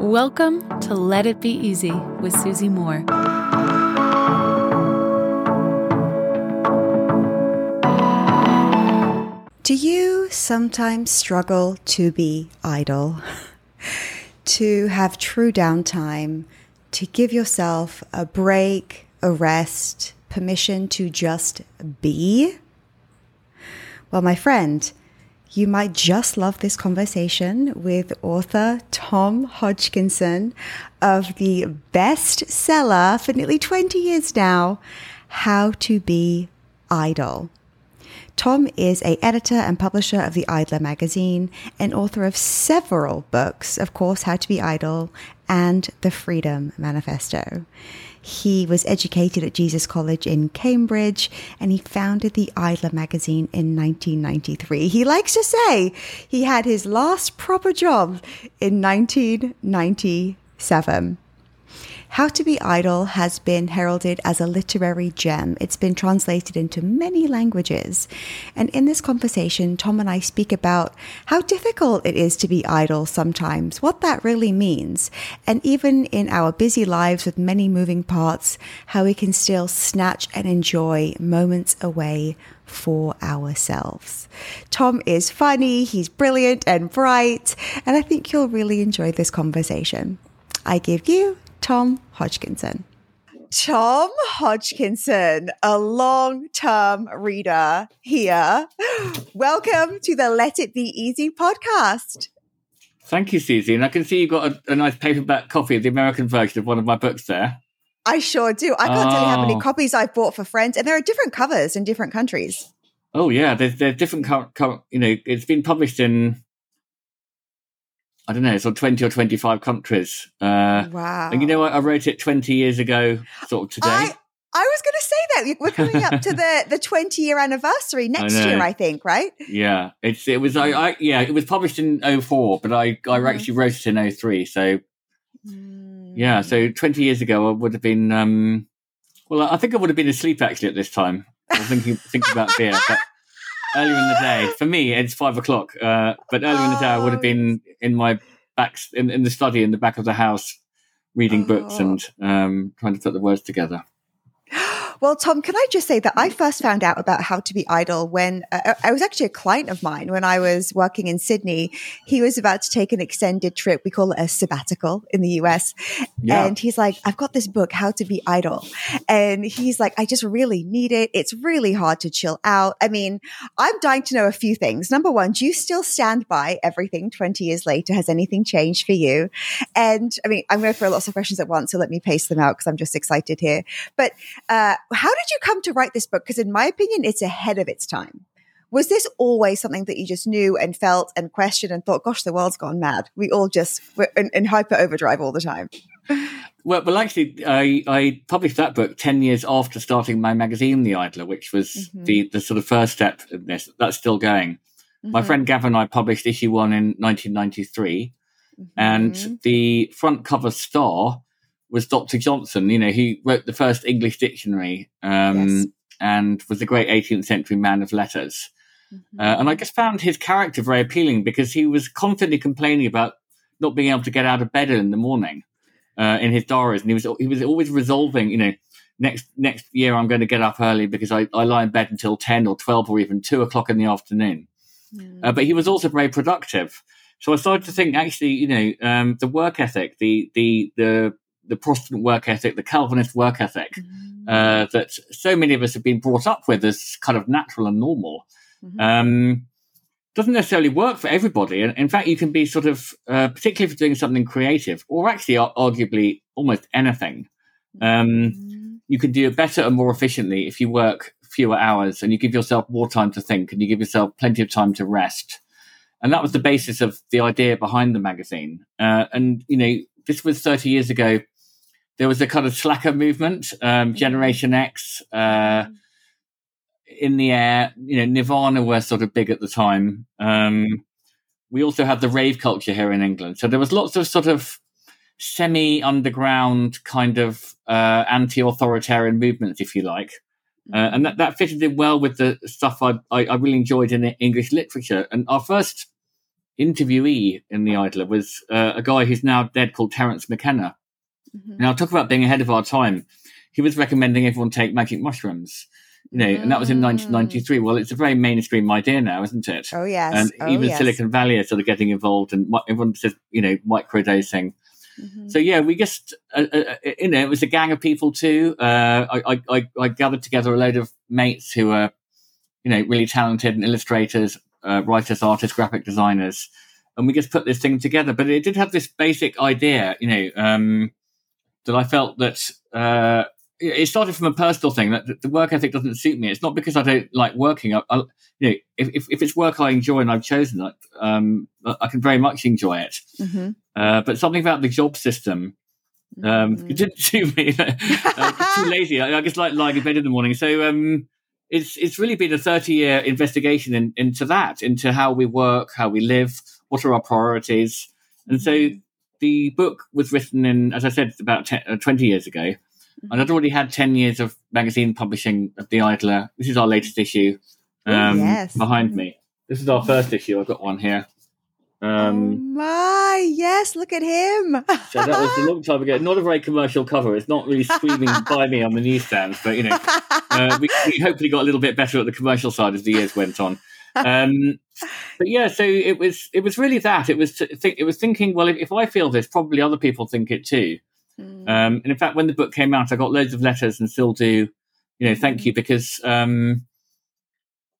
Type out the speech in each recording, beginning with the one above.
Welcome to Let It Be Easy with Susie Moore. Do you sometimes struggle to be idle? to have true downtime, to give yourself a break, a rest, permission to just be? Well, my friend, you might just love this conversation with author Tom Hodgkinson of the bestseller for nearly 20 years now, How to Be Idle. Tom is a editor and publisher of the Idler magazine and author of several books, of course, How to Be Idle and The Freedom Manifesto. He was educated at Jesus College in Cambridge and he founded the Idler magazine in 1993. He likes to say he had his last proper job in 1997. How to Be Idle has been heralded as a literary gem. It's been translated into many languages. And in this conversation, Tom and I speak about how difficult it is to be idle sometimes, what that really means, and even in our busy lives with many moving parts, how we can still snatch and enjoy moments away for ourselves. Tom is funny, he's brilliant and bright, and I think you'll really enjoy this conversation. I give you Tom Hodgkinson. Tom Hodgkinson, a long term reader here. Welcome to the Let It Be Easy podcast. Thank you, Susie. And I can see you've got a, a nice paperback copy of the American version of one of my books there. I sure do. I can't oh. tell you how many oh. copies I've bought for friends, and there are different covers in different countries. Oh yeah, there's there's different. Co- co- you know, it's been published in I don't know, it's on 20 or 25 countries. Uh, wow. And you know what? I wrote it 20 years ago, sort of today. I, I was going to say that we're coming up to the, the 20 year anniversary next I year, I think, right? Yeah, it's it was I, I yeah it was published in 04, but I I mm-hmm. actually wrote it in 03. So mm. yeah, so 20 years ago I would have been um well I think I would have been asleep actually at this time. I was thinking thinking about beer, but earlier in the day. For me, it's five o'clock. Uh, but earlier in the day, I would have been oh. in my back in, in the study in the back of the house, reading oh. books and um, trying to put the words together. Well, Tom, can I just say that I first found out about how to be idle when uh, I was actually a client of mine when I was working in Sydney. He was about to take an extended trip. We call it a sabbatical in the US. Yeah. And he's like, I've got this book, How to Be Idle. And he's like, I just really need it. It's really hard to chill out. I mean, I'm dying to know a few things. Number one, do you still stand by everything 20 years later? Has anything changed for you? And I mean, I'm going to throw lots of questions at once, so let me pace them out because I'm just excited here. But, uh, how did you come to write this book? Because in my opinion, it's ahead of its time. Was this always something that you just knew and felt and questioned and thought, gosh, the world's gone mad? We all just were in, in hyper overdrive all the time. Well, well, actually, I, I published that book 10 years after starting my magazine, The Idler, which was mm-hmm. the, the sort of first step in this. That's still going. Mm-hmm. My friend Gavin and I published issue one in 1993. Mm-hmm. And the front cover star was Dr. Johnson. You know, he wrote the first English dictionary um, yes. and was a great 18th century man of letters. Mm-hmm. Uh, and I just found his character very appealing because he was constantly complaining about not being able to get out of bed in the morning uh, in his diaries, and he was he was always resolving. You know, next next year I'm going to get up early because I, I lie in bed until ten or twelve or even two o'clock in the afternoon. Mm. Uh, but he was also very productive. So I started to think, actually, you know, um, the work ethic, the the the the Protestant work ethic, the Calvinist work ethic mm-hmm. uh, that so many of us have been brought up with as kind of natural and normal. Mm-hmm. Um, doesn't necessarily work for everybody. And in fact, you can be sort of, uh, particularly if you're doing something creative, or actually, arguably, almost anything. Um, mm-hmm. You can do it better and more efficiently if you work fewer hours and you give yourself more time to think and you give yourself plenty of time to rest. And that was the basis of the idea behind the magazine. Uh, and, you know, this was 30 years ago there was a kind of slacker movement, um, mm-hmm. Generation X, uh, mm-hmm. in the air. You know, Nirvana were sort of big at the time. Um, we also had the rave culture here in England, so there was lots of sort of semi underground kind of uh, anti-authoritarian movements, if you like. Uh, and that, that fitted in well with the stuff I, I, I really enjoyed in English literature. And our first interviewee in the Idler was uh, a guy who's now dead called Terence McKenna. Mm-hmm. Now, talk about being ahead of our time. He was recommending everyone take magic mushrooms, you know, and that was in Mm. 1993. Well, it's a very mainstream idea now, isn't it? Oh yes. and oh, even yes. Silicon Valley are sort of getting involved, and everyone says, you know, microdosing. Mhm. So yeah, we just, uh, uh, uh, you know, it was a gang of people too. Uh, I, I, I, gathered together a load of mates who were, you know, really talented and illustrators, uh, writers, artists, graphic designers, and we just put this thing together. But it did have this basic idea, you know, um, that I felt that uh, it started from a personal thing that the work ethic doesn't suit me. It's not because I don't like working. I, I, you know, if, if, if it's work I enjoy and I've chosen it, um, I can very much enjoy it. Mhm. Uh, but something about the job system um, Mhm. didn't suit me. uh, too lazy. I, I just like lying in bed in the morning. So um, it's it's really been a thirty year investigation in, into that, into how we work, how we live, what are our priorities, and so Mm-hmm. The book was written in, as I said, about 10, uh, twenty years ago, and I'd already had ten years of magazine publishing of the Idler. This is our latest issue Oh, um, yes. behind Mhm. me. This is our first issue. I've got one here. Um, oh my, yes, look at him. So that was a long time ago. Not a very commercial cover. It's not really screaming by me on the newsstands, but you know, uh, we, we hopefully got a little bit better at the commercial side as the years went on. Um, but yeah, so it was it was really that. It was to think it was thinking. Well, if, if I feel this, probably other people think it too. Mm. Um, and in fact, when the book came out, I got loads of letters and still do. You know, thank you because um,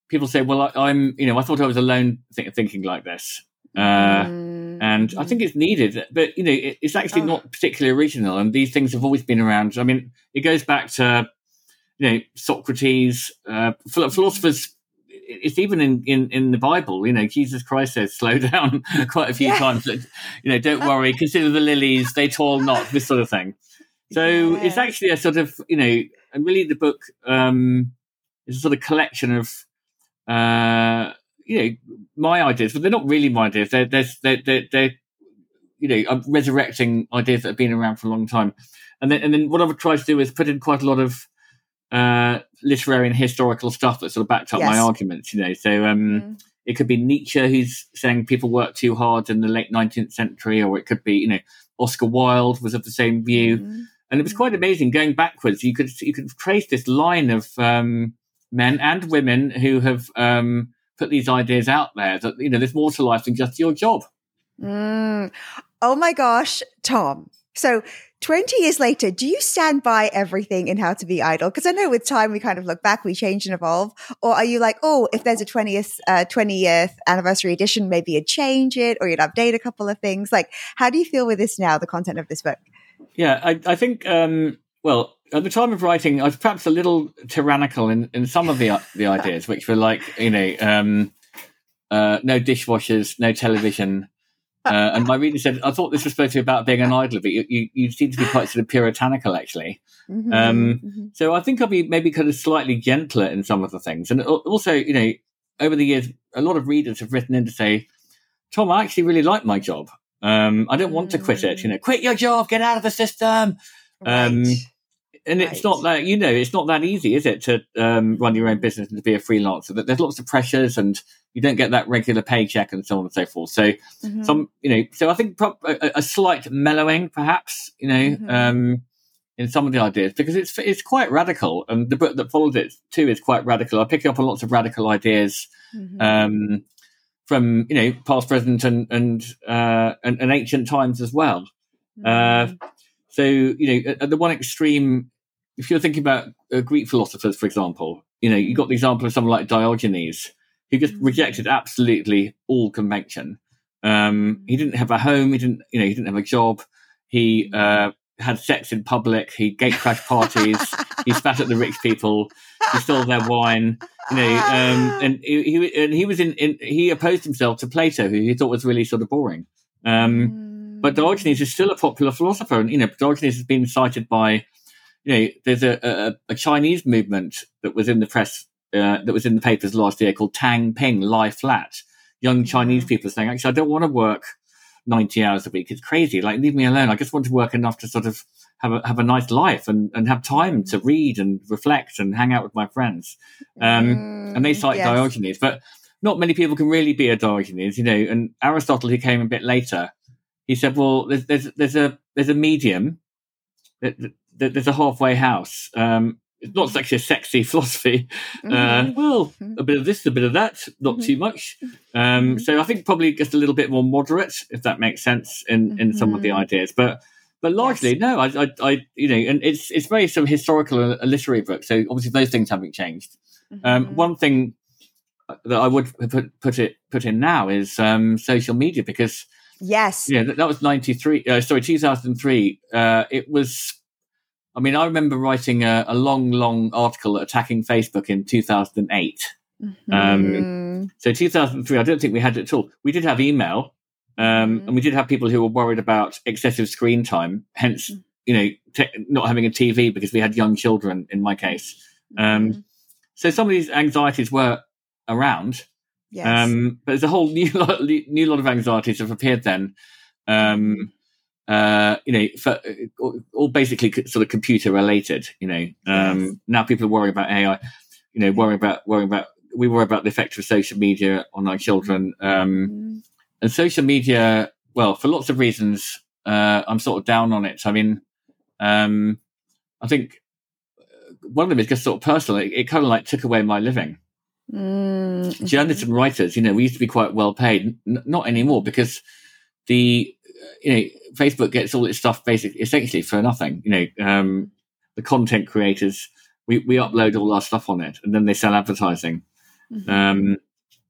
people say, "Well, I, I'm," you know, I thought I was alone th- thinking like this. Uh, Mm, and I think it's needed. But you know, it, it's actually Oh. not particularly original, and these things have always been around. I mean, it goes back to you know Socrates, uh, philo- philosophers. It's even in, in, in the Bible. You know, Jesus Christ says, "Slow down" quite a few Yeah. times. You know, don't worry, consider the lilies; they toil not. This sort of thing. So it's actually a sort of you know, and really the book um, is a sort of collection of uh, you know my ideas, but they're not really my ideas. They're they're they're, they're, they're you know I'm resurrecting ideas that have been around for a long time, and then and then what I've tried to do is put in quite a lot of uh, literary and historical stuff that sort of backed up my arguments. You know, so um, Mm. it could be Nietzsche who's saying people work too hard in the late 19th century, or it could be you know Oscar Wilde was of the same view Mm. and it was quite amazing going backwards. You could you could trace this line of um, men and women who have um, put these ideas out there that you know there's more to life than just your job. Mm. Oh my gosh, Tom. So 20 years later, do you stand by everything in How to Be Idle? Because I know with time we kind of look back, we change and evolve. Or are you like, oh, if there's a 20th, uh, 20th anniversary edition, maybe you'd change it or you'd update a couple of things? Like, how do you feel with this now, the content of this book? Yeah, I, I think. Um, well, at the time of writing, I was perhaps a little tyrannical in, in some of the the ideas, which were like you know, um, uh, no dishwashers, no television. Uh, and my reader said, "I thought this was supposed to be about being an idler, but you, you, you seem to be quite sort of puritanical, actually." Mhm, Um, mhm. So I think I'll be maybe kind of slightly gentler in some of the things. And also, you know, over the years, a lot of readers have written in to say, Tom, I actually really like my job. Um, I don't want to quit it. You know, quit your job, get out of the system. Um, Right. And it's not that, you know, it's not that easy, is it, to um, run your own business and to be a freelancer? That There's lots of pressures and you don't get that regular paycheck and so on and so forth. So, Mhm. some you know so i think prob- a, a slight mellowing perhaps you know Mhm. um in some of the ideas because it's it's quite radical and the book that follows it too is quite radical i pick up on lots of radical ideas Mhm. um from you know past present and and uh and, and ancient times as well uh, Mhm. So you know at, at the one extreme if you're thinking about uh, greek philosophers for example you know you got the example of someone like diogenes who just Mhm. rejected absolutely all convention um, he didn't have a home. He didn't, you know, he didn't have a job. He uh, had sex in public. He gate crashed parties. he spat at the rich people. He stole their wine. You know, um, and he, he and he was in, in. He opposed himself to Plato, who he thought was really sort of boring. Um, but Mm-hmm. Diogenes is still a popular philosopher, and you know, Diogenes has been cited by, you know, there's a, a, a Chinese movement that was in the press, uh, that was in the papers last year called Tang Ping Lie Flat. Young Chinese Mhm. people saying, actually, I don't want to work ninety hours a week. It's crazy. Like, leave me alone. I just want to work enough to sort of have a have a nice life and and have time to read and reflect and hang out with my friends. Um, and they Mm, cite yes. Diogenes. But not many people can really be a Diogenes, you know. And Aristotle, who came a bit later, he said, "Well, there's there's, there's a there's a medium, there's a halfway house. Um, it's not actually a sexy philosophy. Uh, mm-hmm. Uh, well, mm-hmm. a bit of this, a bit of that, not mm-hmm. too much. Um, mm-hmm. so I think probably just a little bit more moderate, if that makes sense, in in some of the mm-hmm. ideas. But but largely, yes. no, I, I, I, you know, and it's it's very sort of historical a literary book. So obviously those things haven't changed. Um, one thing that I would put put it put in now is um, social media because yes, yeah, that, that was ninety three. Uh, sorry, two thousand three. Uh, it was. I mean, I remember writing a, a long, long article attacking Facebook in two thousand eight. Mm-hmm. Um, so 2003, I don't think we had it at all. We did have email, um, mm-hmm. and we did have people who were worried about excessive screen time. Hence, mm-hmm. you know, te- not having a TV because we had young children. In my case, um, mm-hmm. so some of these anxieties were around. Yes. Um, but there's a whole new lot, new lot of anxieties have appeared then. Um, uh, you know, for, all basically sort of computer related. You know, um, yes. now people are worrying about AI. You know, worrying about worrying about we worry about the effect of social media on our children. Um, mm-hmm. And social media, well, for lots of reasons, uh, I'm sort of down on it. I mean, um, I think one of them is just sort of personal. It, it kind of like took away my living. Journalists and writers, you know, we used to be quite well paid. N- not anymore because the, you know, Facebook gets all its stuff basically, essentially for nothing. You know, um, the content creators, we, we upload all our stuff on it and then they sell advertising. Mm-hmm. Um,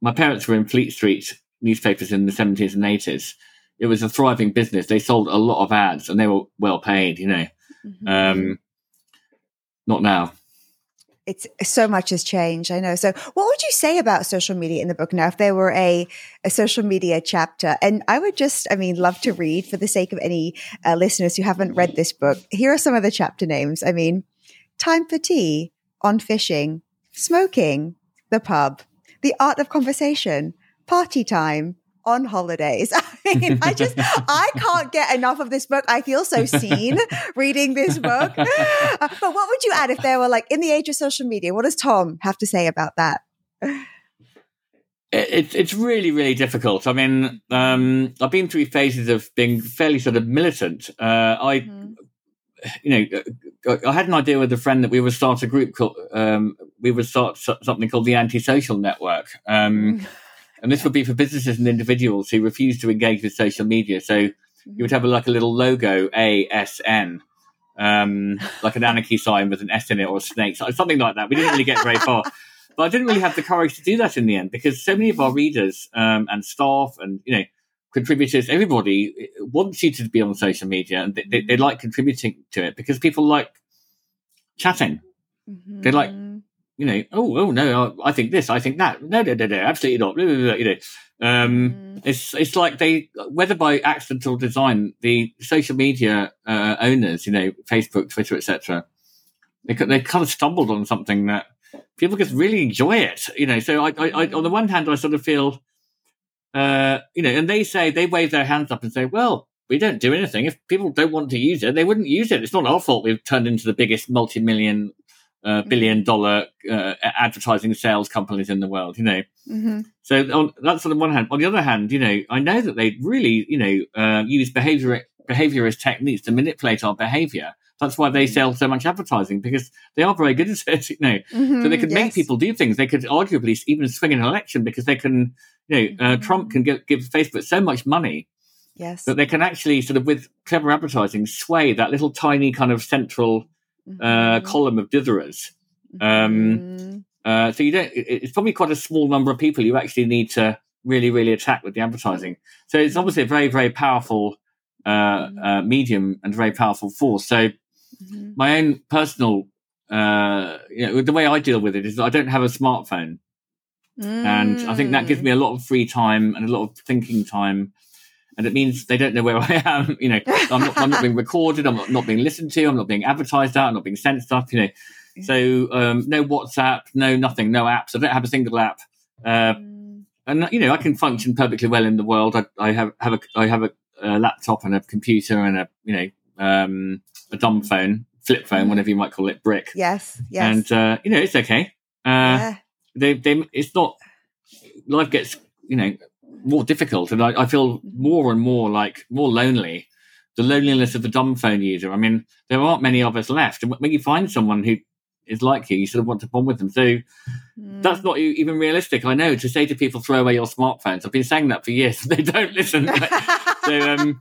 my parents were in Fleet Street newspapers in the 70s and 80s. It was a thriving business. They sold a lot of ads and they were well paid, you know. Mm-hmm. Um, not now it's so much has changed. I know. So, what would you say about social media in the book now? If there were a a social media chapter, and I would just, I mean, love to read for the sake of any uh, listeners who haven't read this book. Here are some of the chapter names. I mean, time for tea, on fishing, smoking, the pub, the art of conversation, party time, on holidays. I mean, I just, I can't get enough of this book. I feel so seen reading this book. Uh, but what would you add if there were like in the age of social media? What does Tom have to say about that? It's it's really really difficult. I mean, um, I've been through phases of being fairly sort of militant. Uh, I, mm-hmm. you know, I had an idea with a friend that we would start a group called um, we would start something called the Antisocial Network. Um, mm. And this would be for businesses and individuals who refuse to engage with social media. So you would have a, like a little logo, ASN, um, like an anarchy sign with an S in it or a snake, something like that. We didn't really get very far. But I didn't really have the courage to do that in the end because so many of our readers um, and staff and, you know, contributors, everybody wants you to be on social media and they, they, they like contributing to it because people like chatting. Mm-hmm. They like you know, oh, oh no, I think this, I think that. No, no, no, no, absolutely not. You know, um, mm. it's it's like they, whether by accident or design, the social media uh, owners, you know, Facebook, Twitter, etc., they they kind of stumbled on something that people just really enjoy it. You know, so I, I, I on the one hand, I sort of feel, uh, you know, and they say they wave their hands up and say, well. We don't do anything. If people don't want to use it, they wouldn't use it. It's not our fault we've turned into the biggest multi-million uh, billion dollar uh, advertising sales companies in the world, you know. Mm-hmm. So on, that's on the one hand. On the other hand, you know, I know that they really, you know, uh, use behavior behaviorist techniques to manipulate our behavior. That's why they mm-hmm. sell so much advertising because they are very good at it, you know. Mm-hmm, so they could yes. make people do things. They could arguably even swing an election because they can, you know, uh, Trump mm-hmm. can give, give Facebook so much money Yes. That they can actually sort of with clever advertising sway that little tiny kind of central uh, mm-hmm. column of ditherers. Um, mm-hmm. uh, so you don't. It's probably quite a small number of people you actually need to really, really attack with the advertising. So it's obviously a very, very powerful uh, mm-hmm. uh medium and very powerful force. So mm-hmm. my own personal, uh, you know, the way I deal with it is I don't have a smartphone, mm. and I think that gives me a lot of free time and a lot of thinking time and it means they don't know where I am. You know, I'm not, I'm not being recorded. I'm not, not, being listened to. I'm not being advertised out. I'm not being sent stuff. You know, so um, no WhatsApp, no nothing, no apps. I don't have a single app. Uh, mm. and you know, I can function perfectly well in the world. I, I have have a I have a, a, laptop and a computer and a you know um, a dumb phone, flip phone, mm. whatever you might call it, brick. Yes, yes. And uh, you know, it's okay. Uh, yeah. They, they, it's not life gets you know more difficult, and I, I feel more and more like more lonely. The loneliness of the dumb phone user. I mean, there aren't many of us left, and when you find someone who is like you, you sort of want to bond with them. So mm. that's not even realistic. I know to say to people, throw away your smartphones. I've been saying that for years. they don't listen. so, um,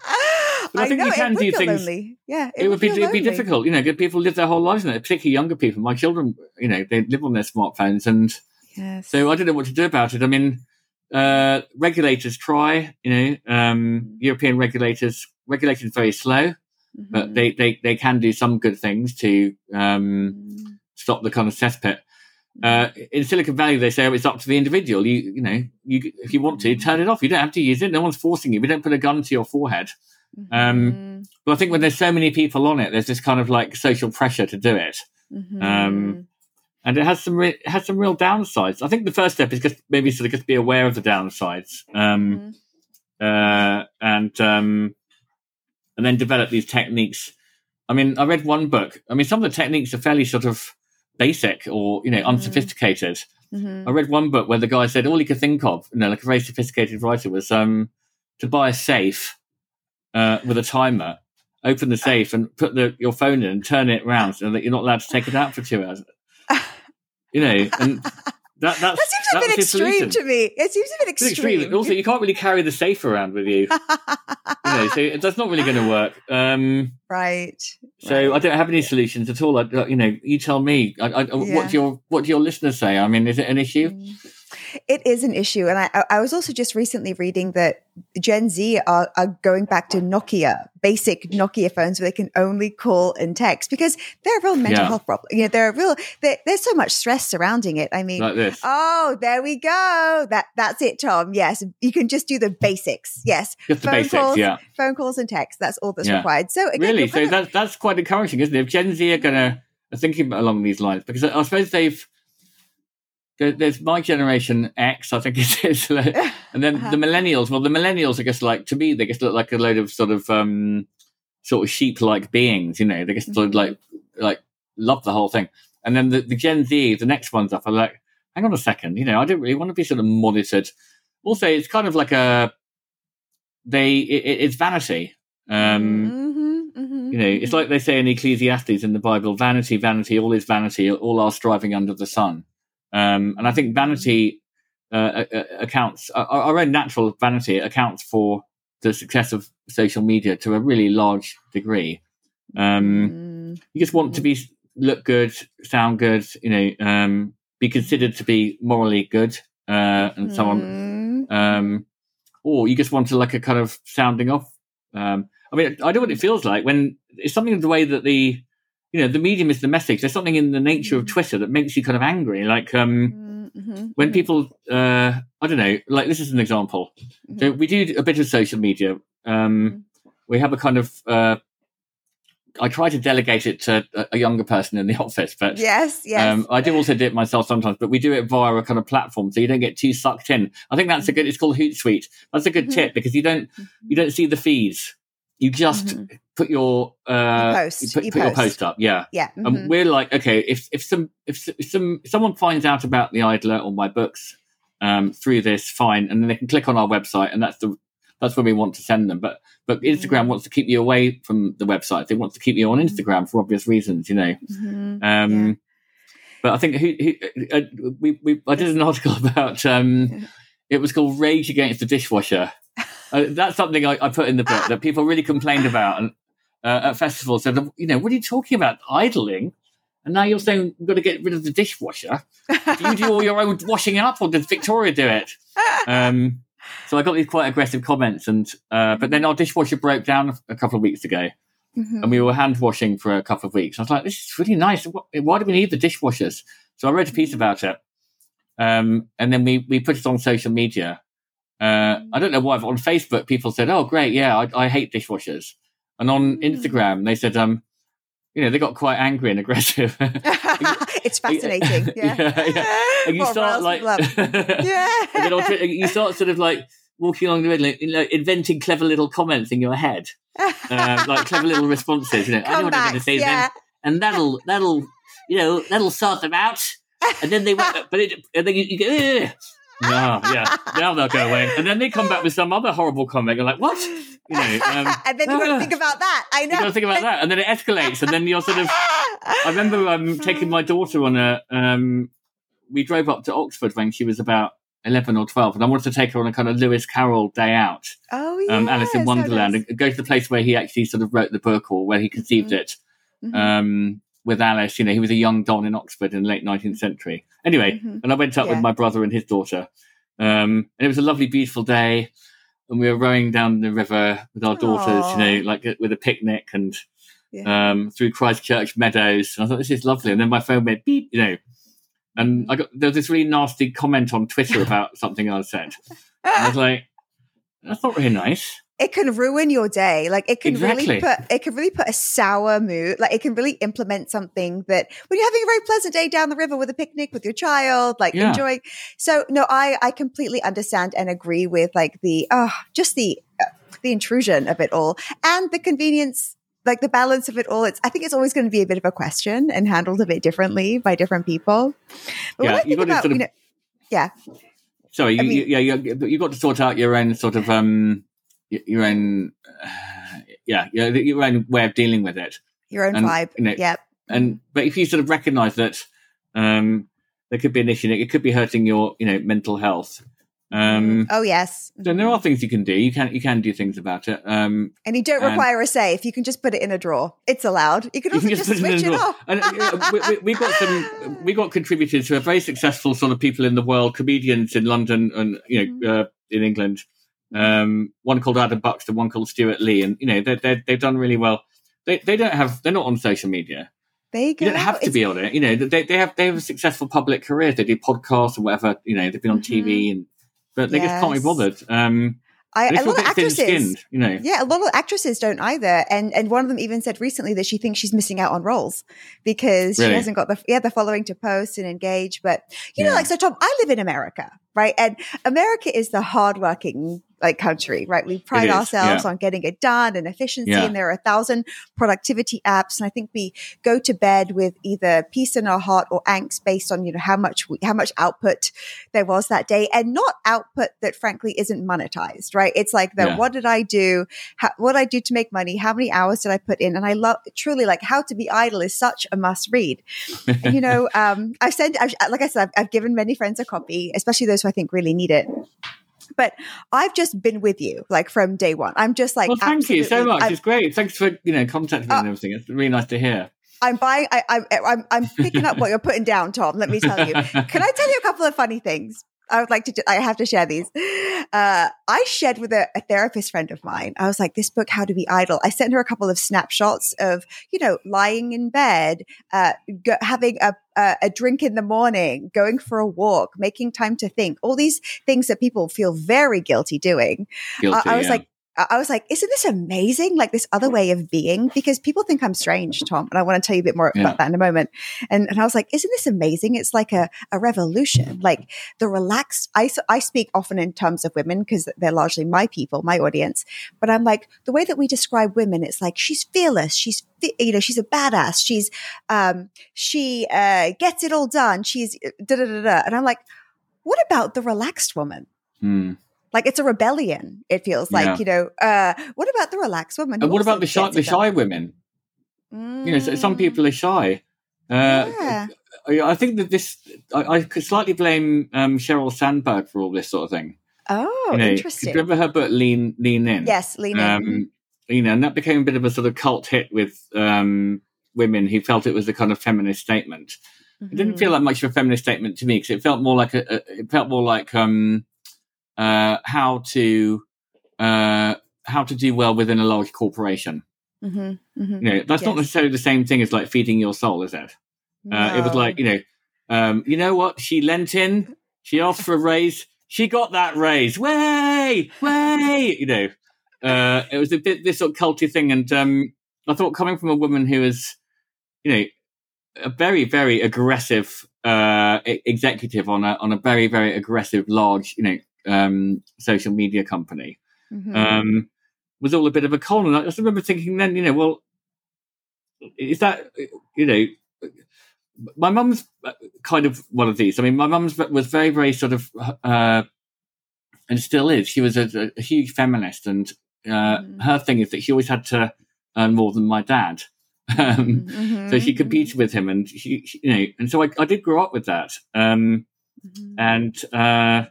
but I, I think know, you can do things. Lonely. Yeah, it, it would be it'd be difficult. You know, people live their whole lives in it, particularly younger people. My children, you know, they live on their smartphones, and yes. so I don't know what to do about it. I mean, uh, regulators try. You know, um, mm. European regulators regulators very slow, mm-hmm. but they, they they can do some good things to um, mm. stop the kind of cesspit. Uh, in Silicon Valley, they say oh, it's up to the individual. You, you know, you if you want to turn it off, you don't have to use it. No one's forcing you. We don't put a gun to your forehead. Mm-hmm. Um, but I think when there's so many people on it, there's this kind of like social pressure to do it. Mm-hmm. Um, and it has some re- it has some real downsides. I think the first step is just maybe sort of just be aware of the downsides, um, mm-hmm. uh, and um, and then develop these techniques. I mean, I read one book. I mean, some of the techniques are fairly sort of basic or you know mm-hmm. unsophisticated. Mm-hmm. I read one book where the guy said all he could think of, you know, like a very sophisticated writer, was um, to buy a safe uh, with a timer, open the safe and put the, your phone in and turn it around so that you're not allowed to take it out for two hours. You know, and that, that seems a bit extreme to me. It seems a bit extreme. extreme. Also, you can't really carry the safe around with you. you know, so that's not really going to work. Um, right. So right. I don't have any solutions at all. I, you know, you tell me. I, I, yeah. What do your What do your listeners say? I mean, is it an issue? Mm. It is an issue. And I, I was also just recently reading that Gen Z are, are going back to Nokia, basic Nokia phones where they can only call and text because they're a real mental yeah. health problem. You know, they're a real, there's so much stress surrounding it. I mean, like oh, there we go. That That's it, Tom. Yes. You can just do the basics. Yes. Just phone the basics, calls, yeah. Phone calls and text. That's all that's yeah. required. So again, really, so that's, that's quite encouraging, isn't it? If Gen Z are going to, thinking along these lines, because I suppose they've, there's my generation X, I think it is, and then uh-huh. the millennials. Well, the millennials, I guess, like to me, they just look like a load of sort of um, sort of sheep-like beings. You know, they just mm-hmm. like like love the whole thing. And then the, the Gen Z, the next ones up, are like, hang on a second, you know, I don't really want to be sort of monitored. Also, it's kind of like a they it, it's vanity. Um, mm-hmm, mm-hmm, you know, it's like they say in Ecclesiastes in the Bible, vanity, vanity, all is vanity, all are striving under the sun. Um, and I think vanity uh, accounts, our own natural vanity accounts for the success of social media to a really large degree. Um, mm. You just want to be look good, sound good, you know, um, be considered to be morally good, uh, and so on. Mm. Um, or you just want to like a kind of sounding off. Um, I mean, I know what it feels like when it's something of the way that the you know, the medium is the message. There's something in the nature of mm. Twitter that makes you kind of angry. Like um, mm-hmm. when people, uh, I don't know, like this is an example. Mm-hmm. So we do a bit of social media. Um, mm-hmm. We have a kind of, uh, I try to delegate it to a, younger person in the office, but yes, yes. Um, I do also do it myself sometimes, but we do it via a kind of platform, so you don't get too sucked in. I think that's a good. It's called Hootsuite. That's a good mm-hmm. tip because you don't you don't see the feeds you just mm-hmm. put your uh post. You put, you put post. your post up yeah yeah mm-hmm. and we're like okay if if some if, if some if someone finds out about the idler or my books um through this fine and then they can click on our website and that's the that's where we want to send them but but instagram mm-hmm. wants to keep you away from the website they want to keep you on mm-hmm. instagram for obvious reasons you know mm-hmm. um yeah. but i think who, who, uh, we, we i did an article about um it was called rage against the dishwasher uh, that's something I, I, put in the book that people really complained about and, uh, at festivals. Said, you know, what are you talking about? Idling? And now you're saying we've got to get rid of the dishwasher. Do you do all your own washing up, or does Victoria do it? Um, so I got these quite aggressive comments, and uh, but then our dishwasher broke down a couple of weeks ago, mm-hmm. and we were hand washing for a couple of weeks. I was like, this is really nice. Why do we need the dishwashers? So I wrote a piece about it, um, and then we we put it on social media, uh, I don't know why, but on Facebook, people said, "Oh, great, yeah, I, I hate dishwashers," and on mm. Instagram, they said, "Um, you know, they got quite angry and aggressive." it's fascinating. Yeah, yeah, yeah. And you start like, yeah, and then you start sort of like walking along the road, like, you know, inventing clever little comments in your head, uh, like clever little responses. You know, I know what I'm going to say yeah. then, and that'll that'll you know that'll sort them out. And then they, but it, and then you, you go, Ugh no, yeah. Now they'll go away, and then they come back with some other horrible comment. You're like, what? You know, um, and then you got to think about that. I know. you got to think about that, and then it escalates, and then you're sort of. I remember um, taking my daughter on a. Um, we drove up to Oxford when she was about eleven or twelve, and I wanted to take her on a kind of Lewis Carroll day out, Oh yeah. um, Alice in Wonderland, and go to the place where he actually sort of wrote the book or where he conceived it. Mm-hmm. Um, with Alice, you know, he was a young don in Oxford in the late 19th century. Anyway, Mhm. and I went up Yeah. with my brother and his daughter, um, and it was a lovely, beautiful day. And we were rowing down the river with our daughters, Aw. you know, like uh, with a picnic and Yeah. um, through Christ Church meadows. And I thought this is lovely. And then my phone went beep, you know, and I got there was this really nasty comment on Twitter about something I said. And I was like, that's not really nice. It can ruin your day. Like it can really put it can really put a sour mood. Like it can really implement something that when you're having a very pleasant day down the river with a picnic with your child, like Yeah. enjoying. So no, I I completely understand and agree with like the oh just the uh, the intrusion of it all and the convenience. Like the balance of it all, it's. I think it's always going to be a bit of a question and handled a bit differently by different people. But Yeah, you gotta about, sort you of- know, yeah, Sorry, you, I mean- you, yeah, you, you got to sort out your own sort of um, your own, uh, yeah, your, your own way of dealing with it. your own And, vibe. you know, yeah, And but if you sort of recognise that um, there could be an issue, it could be hurting your you know mental health. Um, oh yes. Then there are things you can do. You can you can do things about it. Um, And you don't And- require a safe. You can just put it in a drawer. It's allowed. You can you also can just, just put it in switch a it drawer. off. And uh, we, we, we got some, we got contributors who are very successful sort of people in the world, comedians in London and you know Mm-hmm. uh, in England. Um, one called Adam Buxton, one called Stewart Lee, and you know they they they've done really well. They they don't have they're not on social media. They go. You don't have to It's- be on it. You know they they have they have a successful public careers. They do podcasts or whatever. You know they've been on TV and but they just can't be Mm-hmm. Bothered. Um, I, a lot of actresses. you know. Yeah, a lot of actresses don't either, and and one of them even said recently that she thinks she's missing out on roles because she hasn't got the yeah the following to post and engage. But you know, like so, Tom, I live in America, right? And America is the hardworking like country, right? We pride ourselves yeah. on getting it done and efficiency, Yeah. and there are a thousand productivity apps, and I think we go to bed with either peace in our heart or angst based on you know how much we, how much output there was that day, and not output that frankly isn't monetized, right? It's like the Yeah. what did I do? How, what did I do to make money? How many hours did I put in? And I love truly like How to Be Idle is such a must read. And, you know, um, I've sent, I've, like I said, I've, I've given many friends a copy, especially those who I think really need it. But I've just been with you like from day one. I'm just like, well, thank you so much. I'm- it's great. Thanks for you know contacting me Uh, and everything. It's really nice to hear. I'm buying. I, I, I'm, I'm picking up what you're putting down, Tom. Let me tell you. Can I tell you a couple of funny things? I would like to. I have to share these. Uh, I shared with a, a therapist friend of mine. I was like, "This book, How to Be Idle." I sent her a couple of snapshots of, you know, lying in bed, uh, go, having a, a a drink in the morning, going for a walk, making time to think. All these things that people feel very guilty doing. Guilty, I, I was yeah. like, I was like, isn't this amazing? Like this other way of being, because people think I'm strange, Tom, and I want to tell you a bit more Yeah. about that in a moment. And and I was like, isn't this amazing? It's like a a revolution. Like the relaxed. I, I speak often in terms of women because they're largely my people, my audience. But I'm like the way that we describe women. It's like she's fearless. She's you know she's a badass. She's um she uh gets it all done. She's da da da da. And I'm like, what about the relaxed woman? Hmm. Like it's a rebellion. It feels like Yeah. you know. Uh, what about the relaxed woman? And what about the shy, the shy women? You know, so some Mm, people are shy. Uh, yeah. I, think that this, I, I could slightly blame um, Sheryl Sandberg for all this sort of thing. Oh, you know, interesting. Remember her book Lean Lean In? Yes, lean in. Um, you know, and that became a bit of a sort of cult hit with um, women who felt it was a kind of feminist statement. It didn't feel like much of a feminist statement to me because it felt more like a, a it felt more like um, uh, how to uh, how to do well within a large corporation. Mhm, mhm. You know, that's not necessarily the same thing as like feeding your soul, is it? Uh, it was like you know, um, you know what? She lent in. She asked for a raise. She got that raise. Way, way. You know, uh, it was a bit this sort of culty thing, and um, I thought coming from a woman who is, you know, a very very aggressive uh, executive on a on a very very aggressive large you know um, social media company Mhm. um, was all a bit of a con. And I just remember thinking then, you know, well, is that, you know, my mum's uh, kind of one of these. I mean, my mum's was very, very sort of, uh, and still is. She was a, a huge feminist, and uh, mm. her thing is that she always had to earn more than my dad. Um, mm-hmm, so she competed mm-hmm. with him, and she, she, you know, and so I, I, did grow up with that. Um, mm-hmm. And uh,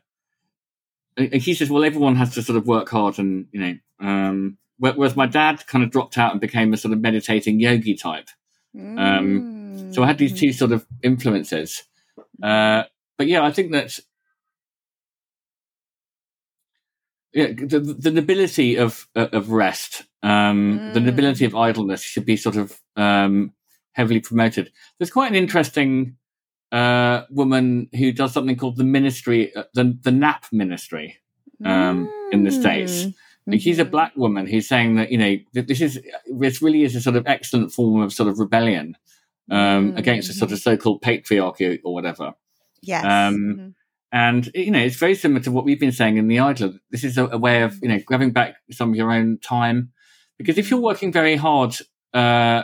he says, well, everyone has to sort of work hard, and you know, um, whereas my dad kind of dropped out and became a sort of meditating yogi type. Um, so I had these two sort of influences. Uh, but yeah, I think that yeah, the, the nobility of of rest, um, mm. the nobility of idleness should be sort of um, heavily promoted. There's quite an interesting uh, woman who does something called the ministry, uh, the the nap ministry um, mm. in the states. Mm-hmm. She's a mm-hmm. black woman who's saying that you know this is this really is a sort of excellent form of sort of rebellion um, mm. against a sort of so-called patriarchy or whatever. Yes. Um, mm-hmm. And you know, it's very similar to what we've been saying in the Idler. This is a, a, way of you know grabbing back some of your own time, because if you're working very hard, uh,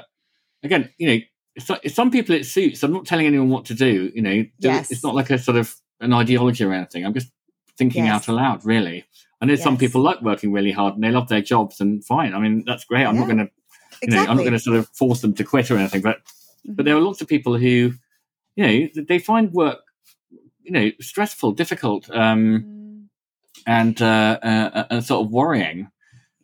again, you know, so, some people it suits. I'm not telling anyone what to do. You know, yes. it's not like a sort of an ideology or anything. I'm just thinking yes. out aloud, really. I know yes. some people like working really hard and they love their jobs, and fine. I mean, that's great. I'm yeah. not going to, you exactly. know, I'm not going to sort of force them to quit or anything. But mm-hmm. but there are lots of people who, you know, they find work you know stressful, difficult, um, mm. and uh, uh, and sort of worrying.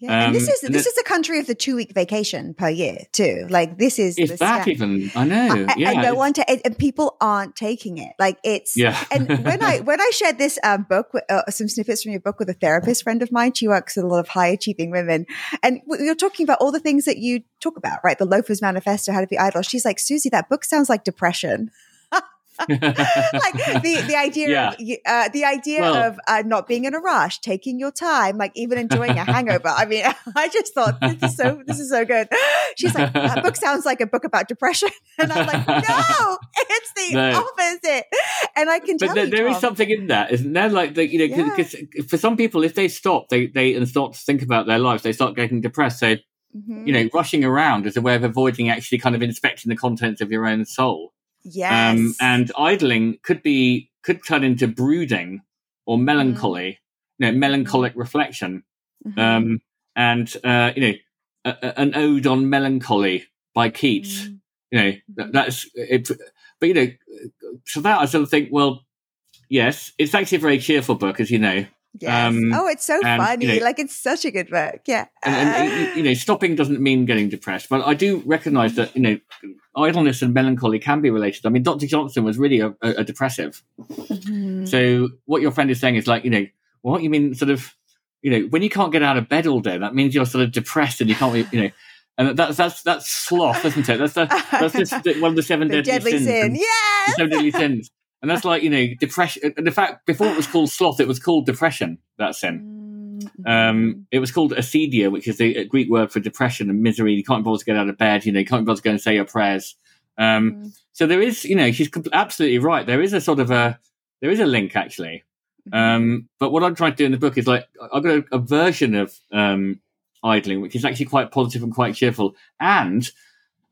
Yeah, and this um, is this is a country of the two week vacation per year too. Like this is it's back even. I know. I, yeah, I don't want to, and people aren't taking it. Like it's yeah. and when I when I shared this um, book, with, uh, some snippets from your book with a therapist friend of mine, she works with a lot of high achieving women, and you're talking about all the things that you talk about, right? The Loafers Manifesto, How to Be Idle. She's like, Susie, that book sounds like depression. like the the idea yeah. of uh, the idea well, of uh, not being in a rush, taking your time, like even enjoying a hangover. I mean, I just thought this is so this is so good. She's like, that book sounds like a book about depression, and I'm like, no, it's the no. opposite. And I can tell. but there, there is something in that, isn't there? Like the, you know, because yeah. for some people, if they stop, they they and start to think about their lives, they start getting depressed. So. Mm-hmm. You know, rushing around is a way of avoiding actually kind of inspecting the contents of your own soul. Um, yes. Um, and idling could be could turn into brooding or melancholy, mm. you know, melancholic mm-hmm. reflection. Mm-hmm. Um, and uh, you know, a, a, an ode on melancholy by Keats. Mm. You know, that, mm-hmm. that's it. But you know, so that I sort of think, well, yes, it's actually a very cheerful book, as you know. Yes. Um, oh, it's so and, funny. You know, like it's such a good book. Yeah. And, and, you know, stopping doesn't mean getting depressed, but I do recognize that, you know, idleness and melancholy can be related. I mean, Dr. Johnson was really a, a, a depressive. Mm-hmm. So what your friend is saying is like, you know, what you mean sort of, you know, when you can't get out of bed all day, that means you're sort of depressed and you can't, you know, and that's that's that's sloth, isn't it? That's the, that's just one of the seven the deadly, deadly sins. Sin. Yeah, seven deadly sins. And that's like, you know, depression. And in fact, before it was called sloth, it was called depression, that sin. Mm-hmm. Um, it was called acedia, which is the Greek word for depression and misery. You can't bother to get out of bed, you know, you can't bother to go and say your prayers. Um, mm. So there is, you know, she's absolutely right. There is a sort of a, there is a link actually. Mm-hmm. Um, but what I'm trying to do in the book is like, I've got a, a version of um, idling, which is actually quite positive and quite cheerful and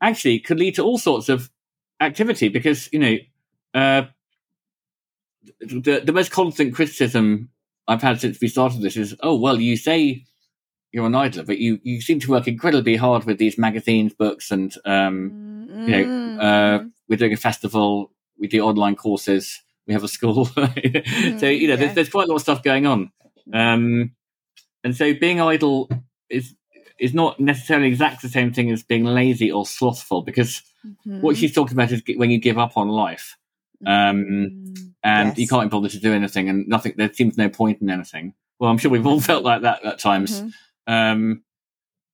actually could lead to all sorts of activity because, you know, uh, the, the most constant criticism I've had since we started this is, oh, well, you say you're an idler, but you, you seem to work incredibly hard with these magazines, books, and, um, mm-hmm. you know, uh, mm-hmm. we're doing a festival, we do online courses, we have a school. mm-hmm. So, you know, yeah. there's, there's, quite a lot of stuff going on. Um, and so being idle is, is not necessarily exactly the same thing as being lazy or slothful because mm-hmm. what she's talking about is when you give up on life. Um, mm-hmm and yes. you can't bother to do anything, and nothing. There seems no point in anything. Well, I'm sure we've all felt like that at times. Mm-hmm. Um,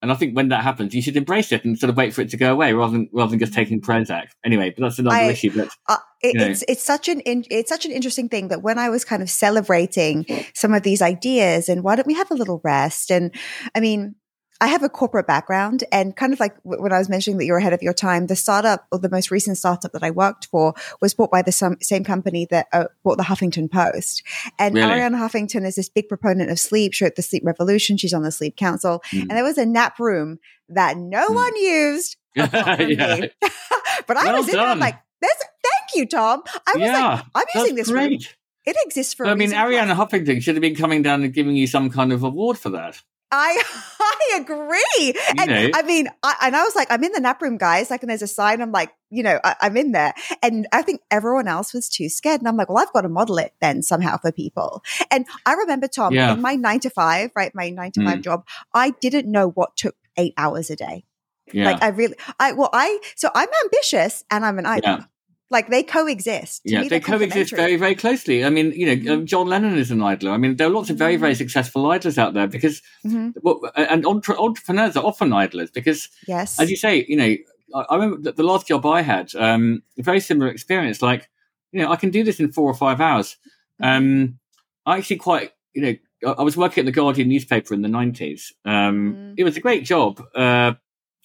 and I think when that happens, you should embrace it and sort of wait for it to go away, rather than rather than just taking Prozac. Anyway, but that's another I, issue. But uh, it, it's it's such an in, it's such an interesting thing that when I was kind of celebrating some of these ideas and why don't we have a little rest? And I mean, I have a corporate background and kind of like when I was mentioning that you're ahead of your time, the startup or the most recent startup that I worked for was bought by the same company that uh, bought the Huffington Post. And really? Arianna Huffington is this big proponent of sleep. She wrote the Sleep Revolution. She's on the Sleep Council. Mm. And there was a nap room that no mm. one used. yeah. but I well was in there like, There's, thank you, Tom. I was yeah, like, I'm using this room. It exists for. a I mean. Arianna Huffington should have been coming down and giving you some kind of award for that. I I agree. and know. I mean, I, and I was like, I'm in the nap room, guys. Like, and there's a sign. I'm like, you know, I, I'm in there. And I think everyone else was too scared. And I'm like, well, I've got to model it then somehow for people. And I remember Tom Yeah. in my nine to five, right, my nine to five Mm. job. I didn't know what took eight hours a day. Yeah, Like, I really, I well, I so I'm ambitious and I'm an idol. Yeah. Like they coexist. To yeah, me, they coexist very, very closely. I mean, you know, Mhm. um, John Lennon is an idler. I mean, there are lots of very, very Mhm. successful idlers out there because, Mhm. well, and entre- entrepreneurs are often idlers because Yes. as you say, you know, I, I remember that the last job I had, um, a very similar experience. Like, you know, I can do this in four or five hours. Mm-hmm. Um, I actually quite, you know, I, I was working at the Guardian newspaper in the nineties. Um, Mm. It was a great job. Uh,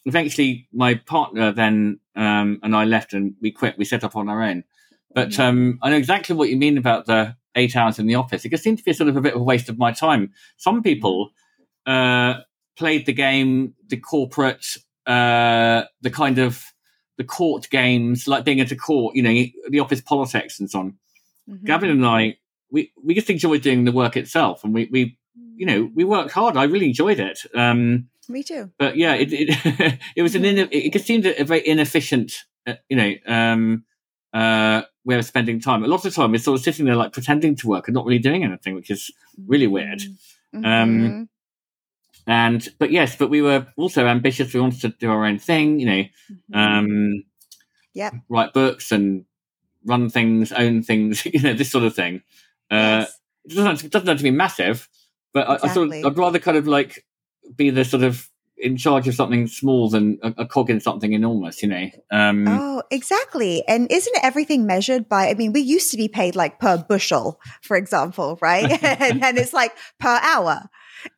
eventually, my partner then um, and I left, and we quit. We set up on our own. But Mhm. um, I know exactly what you mean about the eight hours in the office. It just seemed to be sort of a bit of a waste of my time. Some people uh, played the game, the corporate, uh, the kind of the court games, like being at a court, you know, the office politics and so on. Mhm. Gavin and I, we, we just enjoyed doing the work itself, and we, we you know we worked hard. I really enjoyed it. Um, Me too. but yeah, it it, it was an it seemed a very inefficient, uh, you know, um, uh, way of spending time. A lot of time, we're sort of sitting there like pretending to work and not really doing anything, which is really weird. Mhm. Um, And but yes, but we were also ambitious. We wanted to do our own thing, you know, Mhm. um, Yep. write books and run things, own things, you know, this sort of thing. Uh, Yes. it doesn't have to, doesn't have to be massive, but I, I sort of, I'd rather kind of like be the sort of in charge of something small than a, a cog in something enormous, you know. Um, Oh, exactly. And isn't everything measured by, I mean, we used to be paid like per bushel, for example, right? and, and it's like per hour.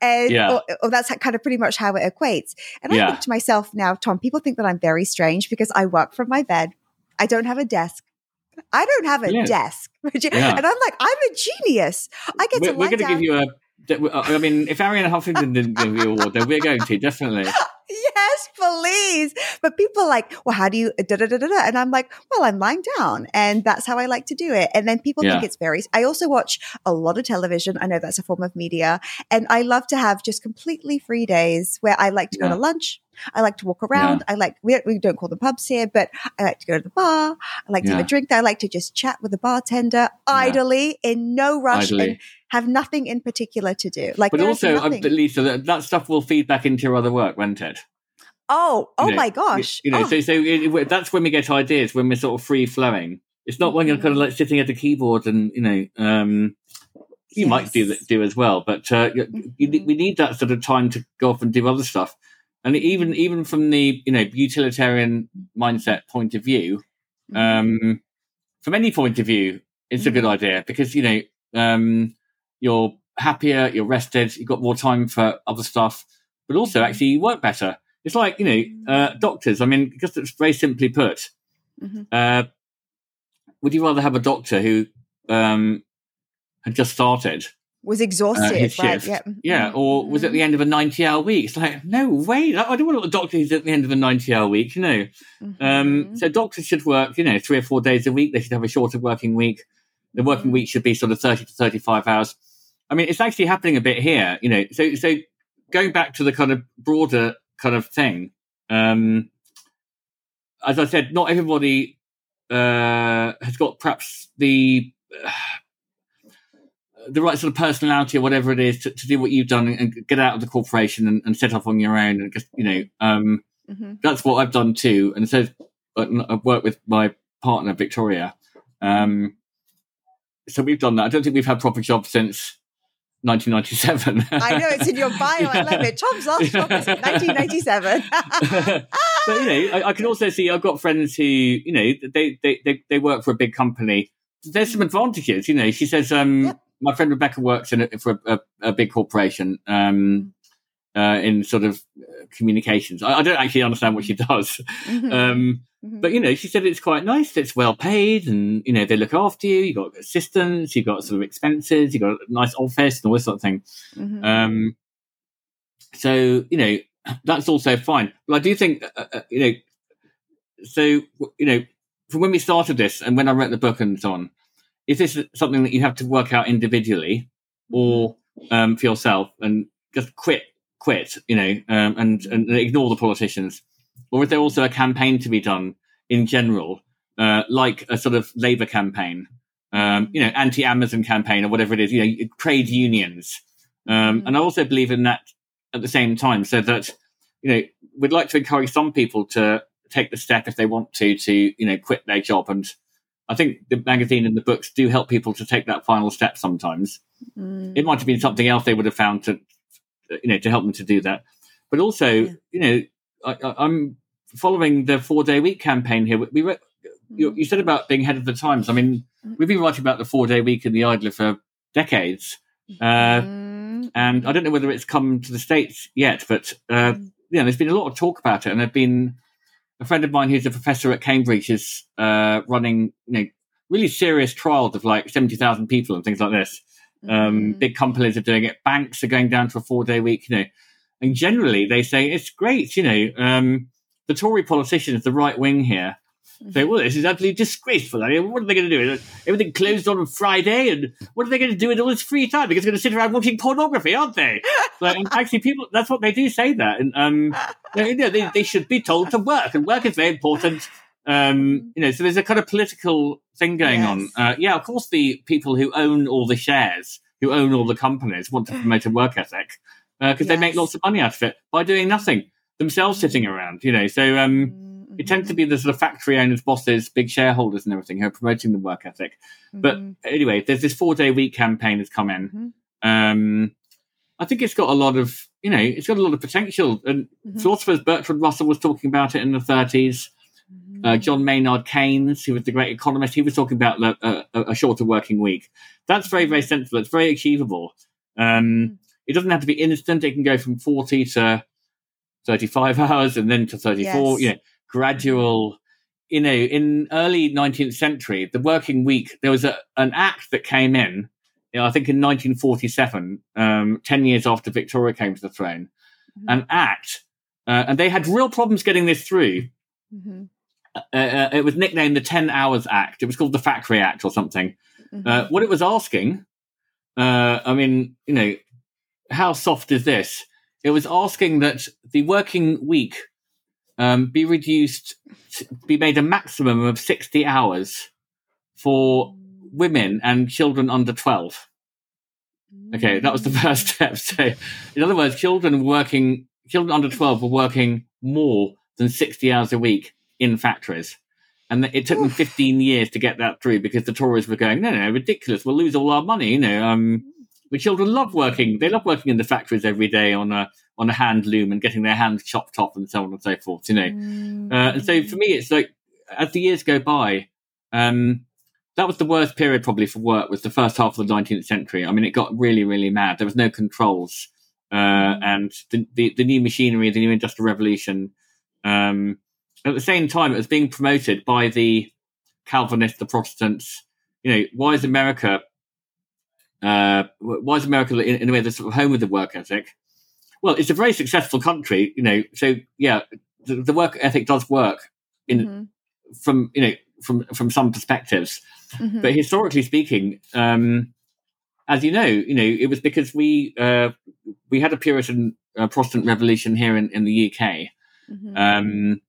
And Yeah. or, or that's kind of pretty much how it equates. And I Yeah. think to myself now, Tom, people think that I'm very strange because I work from my bed. I don't have a desk. I don't have a Yeah. desk. And I'm like, I'm a genius. I get we're to we're going to give you a. I mean, if Arianna Huffington didn't give a award, then we're going to definitely. yes, please. But people are like, well, how do you, da, da, da, da, da. And I'm like, well, I'm lying down. And that's how I like to do it. And then people think it's very, I also watch a lot of television. I know that's a form of media. And I love to have just completely free days where I like to go to lunch. I like to walk around. I like, we, we don't call them pubs here, but I like to go to the bar. I like to have a drink. I like to just chat with the bartender idly in no rush Idly. and have nothing in particular to do. Like, But also, uh. Lisa, that, that stuff will feed back into your other work, won't it? oh, oh you know, my gosh. You know, Oh. so so it, it- that's when we get ideas when we're sort of free flowing. It's not when you're kind of like sitting at a keyboard and you know um, you might do that do as well, but uh, you, you, we need that sort of time to go off and do other stuff. And even even from the you know utilitarian mindset point of view, Mm-hmm. um, from any point of view, it's a good Mhm. idea because you know um, you're happier, you're rested, you've got more time for other stuff, but also Mm-hmm. actually you work better. It's like you know uh, doctors. I mean, just it's very simply put, Mhm. uh, would you rather have a doctor who um, had just started, was exhausted, Uh, his right? Yeah. yeah, or was at the end of a ninety-hour week? It's like no way. I don't want a doctor who's at the end of a ninety-hour week. You know. Um, Mhm. so doctors should work, you know, three or four days a week. They should have a shorter working week. The working Mhm. week should be sort of thirty to thirty-five hours. I mean, it's actually happening a bit here, you know. So, so going back to the kind of broader kind of thing, um, as I said, not everybody uh, has got perhaps the the right sort of personality or whatever it is to, to do what you've done and get out of the corporation and, and set off on your own and just you know um, Mhm. that's what I've done too. And so uh, I've worked with my partner Victoria. Um, so we've done that. I don't think we've had proper jobs since 1997. I know it's in your bio. I love it. Tom's last job was in 1997. but you know, I, I can also see I've got friends who you know they they they, they work for a big company. There's some advantages. You know, she says um, Yep. my friend Rebecca works in a, for a, a, big corporation. Um, uh, in sort of uh, communications, I, I don't actually understand what she does, Mhm. um, Mhm. but you know, she said it's quite nice. It's well paid, and you know they look after you. You got assistants, you got sort of expenses, you got a nice office, and all this sort of thing. Mhm. Um, so you know that's also fine. But I do think uh, uh, you know. So you know, from when we started this and when I wrote the book and so on, is this something that you have to work out individually or um, for yourself and just quit, quit, you know, um, and, and ignore the politicians? Or is there also a campaign to be done in general, uh, like a sort of Labour campaign, um, you know, anti-Amazon campaign or whatever it is, you know, trade unions? Um, and I also believe in that at the same time, so that you know we'd like to encourage some people to take the step if they want to to you know quit their job and I think the magazine and the books do help people to take that final step sometimes. Mm. It might have been something else they would have found to, you know, to help them to do that. But also, yeah. you know, I, am following the four day week campaign here. We, we you, you, said about being ahead of the times. I mean, mm. we've been writing about the four day week in the Idler for decades. Uh, mm. and I don't know whether it's come to the States yet, but, uh, you know, there's been a lot of talk about it and there've been, a friend of mine who's a professor at Cambridge is uh, running you know really serious trials of like seventy thousand people and things like this. Um, mm-hmm. Big companies are doing it. Banks are going down to a four day week. You know, and generally they say it's great. You know, um, the Tory politicians, the right wing here, say, well, this is absolutely disgraceful. I mean, what are they going to do? Everything closed on Friday, and what are they going to do with all this free time? Because they're going to sit around watching pornography, aren't they? Like, actually, people, that's what they do say that. And, um, you know, they, they should be told to work, and work is very important. Um, you know, so there's a kind of political thing going yes. on. Uh, yeah, of course, the people who own all the shares, who own all the companies, want to promote a work ethic because uh, yes. they make lots of money out of it by doing nothing themselves, sitting around. You know, so um, mm it tends to be the sort of factory owners, bosses, big shareholders, and everything who are promoting the work ethic. Mm-hmm. But anyway, there's this four day week campaign that's come in. Mm-hmm. Um, I think it's got a lot of, you know, it's got a lot of potential. And mm-hmm. philosophers, Bertrand Russell was talking about it in the 30s. Uh, mm-hmm. John Maynard Keynes, who was the great economist, he was talking about a, a, a shorter working week. That's very, very sensible. It's very achievable. Um, mm-hmm. It doesn't have to be instant. It can go from 40 to 35 hours and then to 34. Yes. You know, gradual you know in early 19th century the working week there was a, an act that came in you know, i think in 1947 um, 10 years after victoria came to the throne mm-hmm. an act uh, and they had real problems getting this through mm-hmm. uh, uh, it was nicknamed the 10 hours act it was called the factory act or something mm-hmm. Uh, what it was asking uh, i mean you know how soft is this it was asking that the working week um, be reduced, be made a maximum of 60 hours for women and children under 12. Okay, that was the first step. So, in other words, children working, children under 12 were working more than 60 hours a week in factories. And it took them 15 years to get that through because the Tories were going, no, no, ridiculous. We'll lose all our money. You know, um, the children love working. They love working in the factories every day on a on a hand loom and getting their hands chopped off and so on and so forth. You know, mm. uh, and so for me, it's like as the years go by, um, that was the worst period probably for work. Was the first half of the 19th century. I mean, it got really, really mad. There was no controls, uh, mm. and the, the, the new machinery, the new industrial revolution. Um, at the same time, it was being promoted by the Calvinists, the Protestants. You know, why is America uh, why is America in, in a way the sort of home of the work ethic? Well, it's a very successful country, you know. So yeah, the, the work ethic does work in mm-hmm. from you know from from some perspectives, mm-hmm. but historically speaking, um, as you know, you know it was because we uh, we had a Puritan uh, Protestant revolution here in, in the UK. Mm-hmm. Um,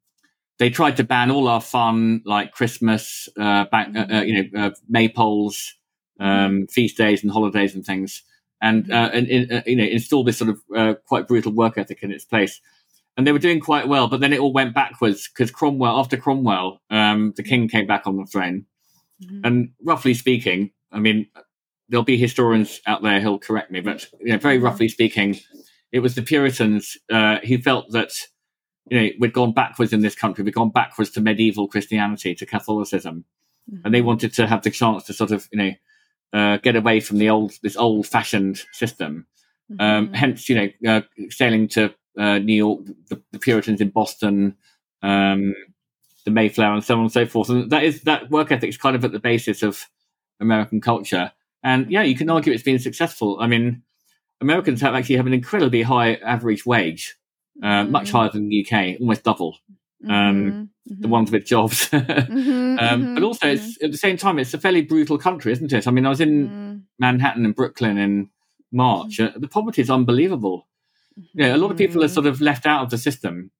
they tried to ban all our fun like Christmas, uh, back, uh, uh, mm-hmm. you know, uh, maypoles, um, feast days and holidays and things, and uh, and uh, you know install this sort of uh, quite brutal work ethic in its place. And they were doing quite well, but then it all went backwards because Cromwell, after Cromwell, um, the king came back on the throne. Mm-hmm. And roughly speaking, I mean, there'll be historians out there who'll correct me, but you know, very mm-hmm. roughly speaking, it was the Puritans uh, who felt that you know we'd gone backwards in this country, we'd gone backwards to medieval Christianity, to Catholicism, mm-hmm. and they wanted to have the chance to sort of you know uh, get away from the old this old fashioned system. Um, mm-hmm. Um, hence, you know, uh, sailing to uh, New York, the, the, Puritans in Boston, um, the Mayflower, and so on and so forth. And that is that work ethic is kind of at the basis of American culture. And yeah, you can argue it's been successful. I mean, Americans have actually have an incredibly high average wage, uh, mm-hmm. much higher than the UK, almost double. Um, the ones with jobs. Mhm, um, but also, it's at the same time, it's a fairly brutal country, isn't it? I mean, I was in Mm, Manhattan and Brooklyn in March. Uh, the poverty is unbelievable. You know, a lot of people are sort of left out of the system.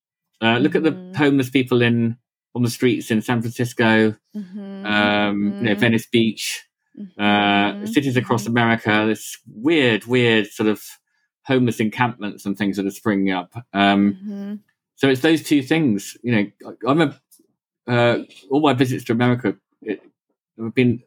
Uh, look at the homeless people in on the streets in San Francisco, um, you know, Venice Beach, uh, cities across. America. This weird, weird sort of homeless encampments and things that are springing up. Um. So it's those two things. You know, I'm a uh, all my visits to America it, have been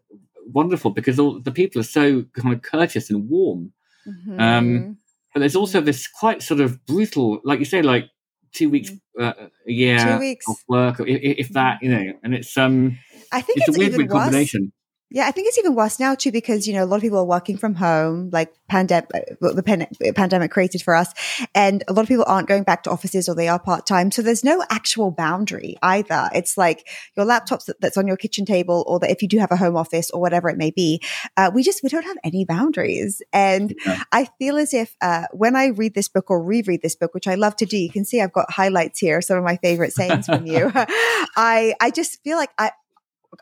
wonderful because all the people are so kind of courteous and warm. Mhm. Um, But there's also this quite sort of brutal, like you say, like two weeks uh, a year Mm. Two weeks. off work, if, if that, you know. And it's um, I think it's, it's, a weird, weird combination. Yeah, I think it's even worse now too because you know a lot of people are working from home, like pandemic, the pan- pandemic created for us, and a lot of people aren't going back to offices or they are part time. So there's no actual boundary either. It's like your laptops that's on your kitchen table, or that if you do have a home office or whatever it may be, uh, we just we don't have any boundaries. And Yeah. I feel as if uh, when I read this book or reread this book, which I love to do, you can see I've got highlights here, some of my favorite sayings from you. I I just feel like I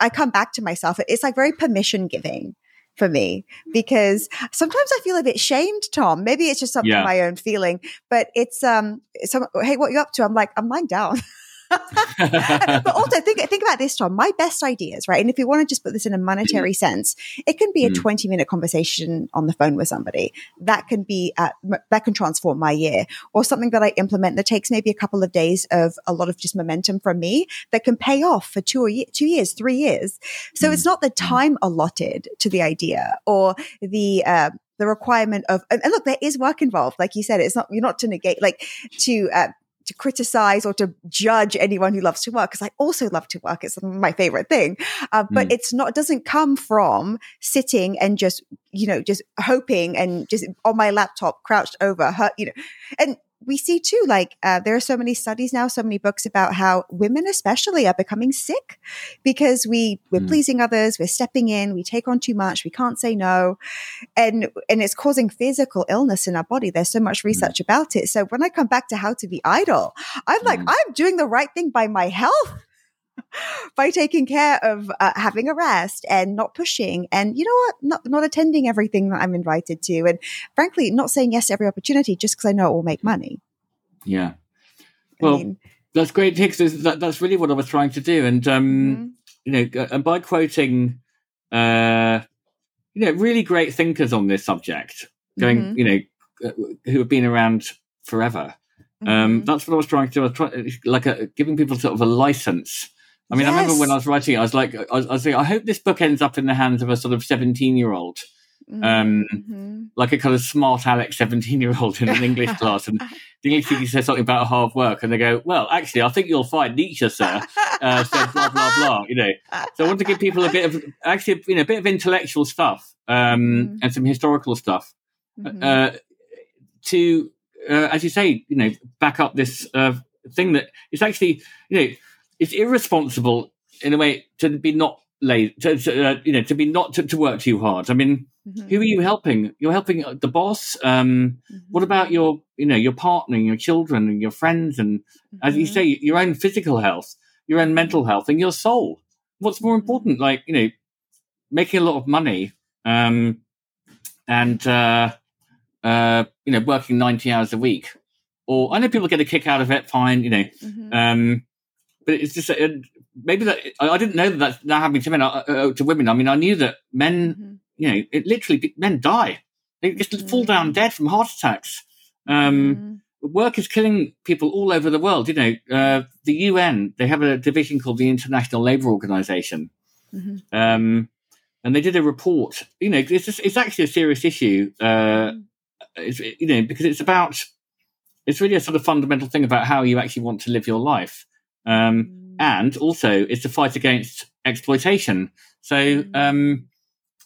I come back to myself. It's like very permission giving for me because sometimes I feel a bit shamed, Tom. Maybe it's just something Yeah. my own feeling, but it's um some hey, what you up to? I'm like, I'm lying down. but also think think about this, Tom. My best ideas, right? And if you want to just put this in a monetary sense, it can be a Mm. 20 minute conversation on the phone with somebody. That can be uh, that can transform my year, or something that I implement that takes maybe a couple of days of a lot of just momentum from me that can pay off for two or two years, three years. So Mm. it's not the time allotted to the idea or the uh, the requirement of and, and look, there is work involved. Like you said, it's not you're not to negate like to uh, to criticize or to judge anyone who loves to work because I also love to work. It's my favorite thing. Uh, but Mm. it's not, it doesn't come from sitting and just, you know, just hoping and just on my laptop crouched over her, you know, and we see too, like, uh, there are so many studies now, so many books about how women especially are becoming sick because we, we're Mm. pleasing others, we're stepping in, we take on too much, we can't say no. And, and it's causing physical illness in our body. There's so much research about it. So when I come back to how to be idle, I'm like, Mm. I'm doing the right thing by my health. By taking care of uh, having a rest and not pushing and you know what not, not attending everything that i'm invited to and frankly not saying yes to every opportunity just because i know it will make money yeah, I Well, mean, that's great, Hicks. That, that's really what I was trying to do. And um, mhm, you know, uh, and by quoting, uh, you know, really great thinkers on this subject, going, Mhm. you know, uh, who have been around forever. Um, mhm. that's what I was trying to do. I was trying, like, a, giving people sort of a license. I mean, I remember when I was writing it, I was like, I was, I was thinking, I hope this book ends up in the hands of a sort of seventeen-year-old, um, Mhm. like a kind of smart Alex seventeen-year-old in an English class, and the English teacher says something about hard work, and they go, "Well, actually, I think you'll find Nietzsche, sir." uh, said blah blah blah. You know, so I want to give people a bit of actually, you know, a bit of intellectual stuff um, Mhm. and some historical stuff Mhm. uh, to, uh, as you say, you know, back up this uh, thing that it's actually, you know, it's irresponsible in a way to be not late, to, to, uh, you know, to be not to, to work too hard. I mean, Mhm. who are you helping? You're helping the boss. Um, what about your, you know, your partner, and your children, and your friends, and as you Mhm. say, your own physical health, your own mental health, and your soul. What's more important? Like, you know, making a lot of money, um, and uh, uh, you know, working ninety hours a week. Or I know people get a kick out of it. Fine, you know, Mhm. um, but it's just uh, maybe that I, didn't know that that's now happening to men uh, uh, to women. I mean, I knew that men, Mhm. you know, it literally men die. They just fall down Mhm. dead from heart attacks. Um, Mhm. work is killing people all over the world. You know, uh, the UN they have a division called the International Labour Organization, Mhm. um, and they did a report. You know, it's just, it's actually a serious issue. Uh, it's, you know, because it's about it's really a sort of fundamental thing about how you actually want to live your life, um, and also it's to fight against exploitation. So, um,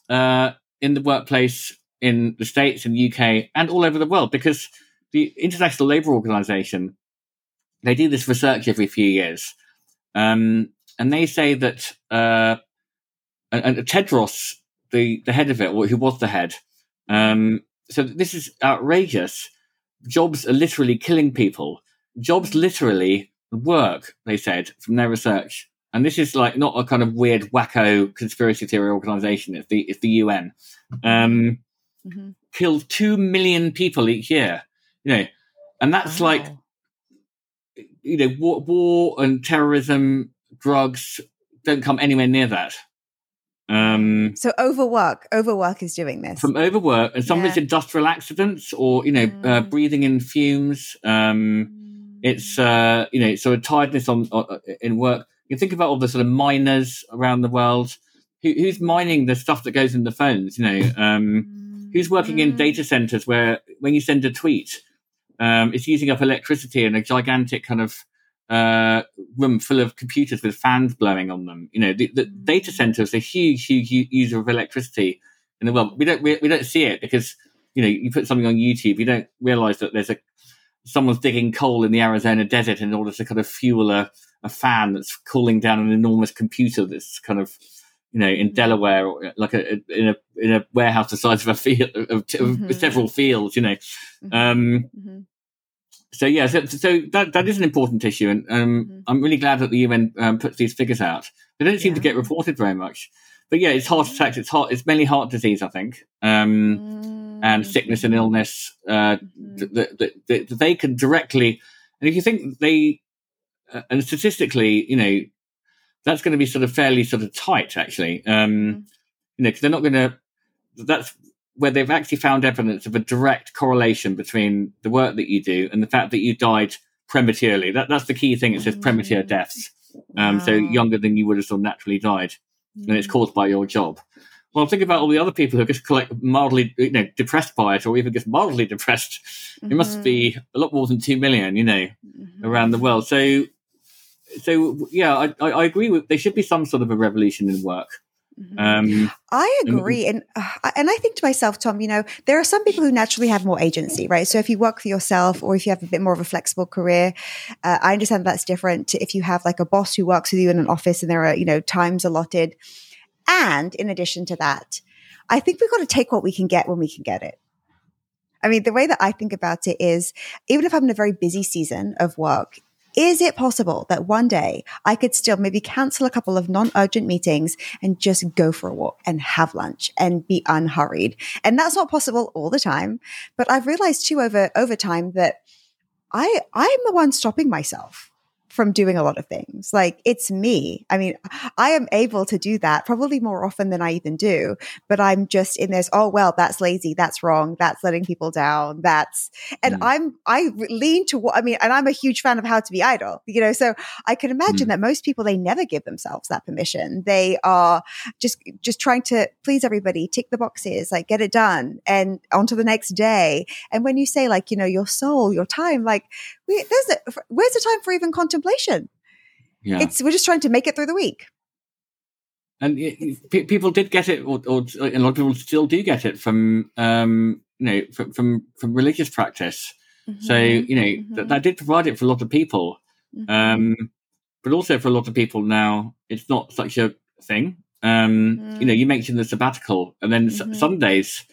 uh, in the workplace in the states, in the UK, and all over the world, because the International Labour Organization they do this research every few years, um, and they say that uh, and, and Tedros, the the head of it, or who was the head, um, so this is outrageous. Jobs are literally killing people. Jobs literally work, they said, from their research, and this is like not a kind of weird wacko conspiracy theory organization. It's the it's the UN. Um, mm-hmm. Kills two million people each year. You know, and that's like you know war, war and terrorism, drugs don't come anywhere near that. Um, so overwork, overwork is doing this from overwork, and some yeah. of it's industrial accidents or you know uh, mm. uh, breathing in fumes. Um, mm. It's uh, you know sort of tiredness on, on, in work. You think about all the sort of miners around the world. Who, who's mining the stuff that goes in the phones? You know, um, who's working in mm. data centers where when you send a tweet, um, it's using up electricity in a gigantic kind of uh, room full of computers with fans blowing on them. You know, the, the mm. data center is a huge, huge user of electricity in the world. We don't we, we don't see it because you know you put something on YouTube, you don't realize that there's a someone's digging coal in the Arizona desert in order to kind of fuel a, a fan that's cooling down an enormous computer that's kind of you know in mm. Delaware or like a, in a in a warehouse the size of a field of, of mm-hmm. several fields. You know. Mm-hmm. Um, mm-hmm so yeah, so, so, that that is an important issue, and um, mm-hmm. I'm really glad that the UN um, puts these figures out. They don't seem yeah. to get reported very much, but yeah, it's heart attacks. It's heart. It's mainly heart disease, I think, um, mm-hmm. And sickness and illness. Uh, mm-hmm. that, that, that, they can directly, and if you think they, uh, and statistically, you know, that's going to be sort of fairly sort of tight, actually. Um, mm-hmm. You know, because they're not going to. That's where they've actually found evidence of a direct correlation between the work that you do and the fact that you died prematurely. That, that's the key thing. It says premature mm. deaths. Um, wow. So younger than you would have sort of naturally died. And it's mm. caused by your job. Well, think about all the other people who are just like mildly, you know, depressed by it, or even just mildly depressed. Mm-hmm. It must be mm-hmm. a lot more than two million, you know, mm-hmm. around the world. So, so yeah, I, I, agree with. There should be some sort of a revolution in work. Mm-hmm. Um, I agree, and uh, and I think to myself, Tom, you know, there are some people who naturally have more agency, right? So if you work for yourself, or if you have a bit more of a flexible career, uh, I understand that's different. To if you have like a boss who works with you in an office, and there are you know times allotted, and in addition to that, I think we've got to take what we can get when we can get it. I mean, the way that I think about it is, even if I'm in a very busy season of work, is it possible that one day I could still maybe cancel a couple of non-urgent meetings and just go for a walk and have lunch and be unhurried? And that's not possible all the time. But I've realized too over, over time that I, I'm the one stopping myself from doing a lot of things. Like it's me. I mean, I am able to do that probably more often than I even do, but I'm just in this, oh, well, that's lazy. That's wrong. That's letting people down. That's, and mm. I'm, I lean to what, I mean, and I'm a huge fan of how to be idle, you know, so I can imagine mm. that most people, they never give themselves that permission. They are just, just trying to please everybody, tick the boxes, like get it done and on to the next day. And when you say like, you know, your soul, your time, like we, there's a, where's the time for even contemplation? Yeah. It's, we're just trying to make it through the week. And it, people did get it, or, or, a lot of people still do get it from, um, you know, from, from, from religious practice. Mm-hmm. So, you know, mm-hmm. that, that did provide it for a lot of people. Mm-hmm. Um, but also for a lot of people now, it's not such a thing. Um, You know, mm. you mentioned the sabbatical, and then mm-hmm. Sundays,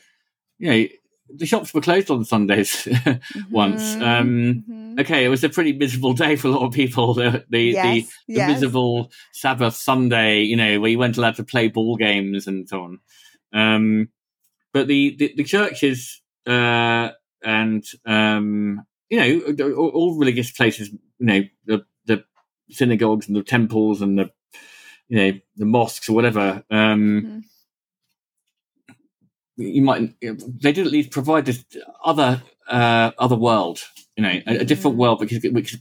you know, the shops were closed on Sundays mm-hmm, once. Um, mm-hmm. Okay, it was a pretty miserable day for a lot of people. The the, yes, the, the yes. miserable Sabbath Sunday, you know, where you weren't allowed to play ball games and so on. Um, but the, the, the churches uh, and um, you know all, all, religious places, you know, the the synagogues and the temples and the you know the mosques or whatever. Um, mm-hmm you might they did at least provide this other uh, other world you know a, a different mm. world because which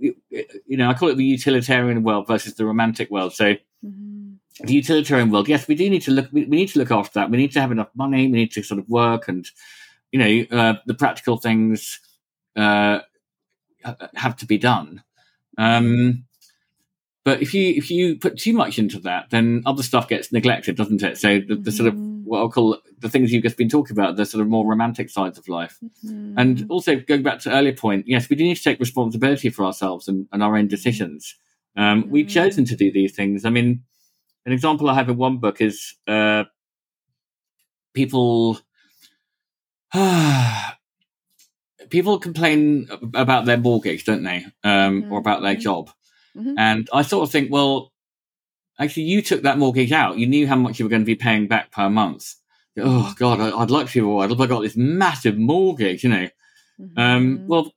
you know i call it the utilitarian world versus the romantic world so mm-hmm. the utilitarian world yes we do need to look we, we, need to look after that we need to have enough money we need to sort of work and you know uh, the practical things uh, have to be done um, but if you if you put too much into that, then other stuff gets neglected, doesn't it? So the, the sort of mm-hmm. what I'll call the things you've just been talking about, the sort of more romantic sides of life, mm-hmm. and also going back to earlier point, yes, we do need to take responsibility for ourselves and, and our own decisions. Um, mm-hmm. We've chosen to do these things. I mean, an example I have in one book is uh, people. people complain about their mortgage, don't they, um, or about their job? Mhm. And I sort of think, well, actually, you took that mortgage out. You knew how much you were going to be paying back per month. Oh God, I, I'd like to be right. I've got this massive mortgage, you know. Um, Mhm. well,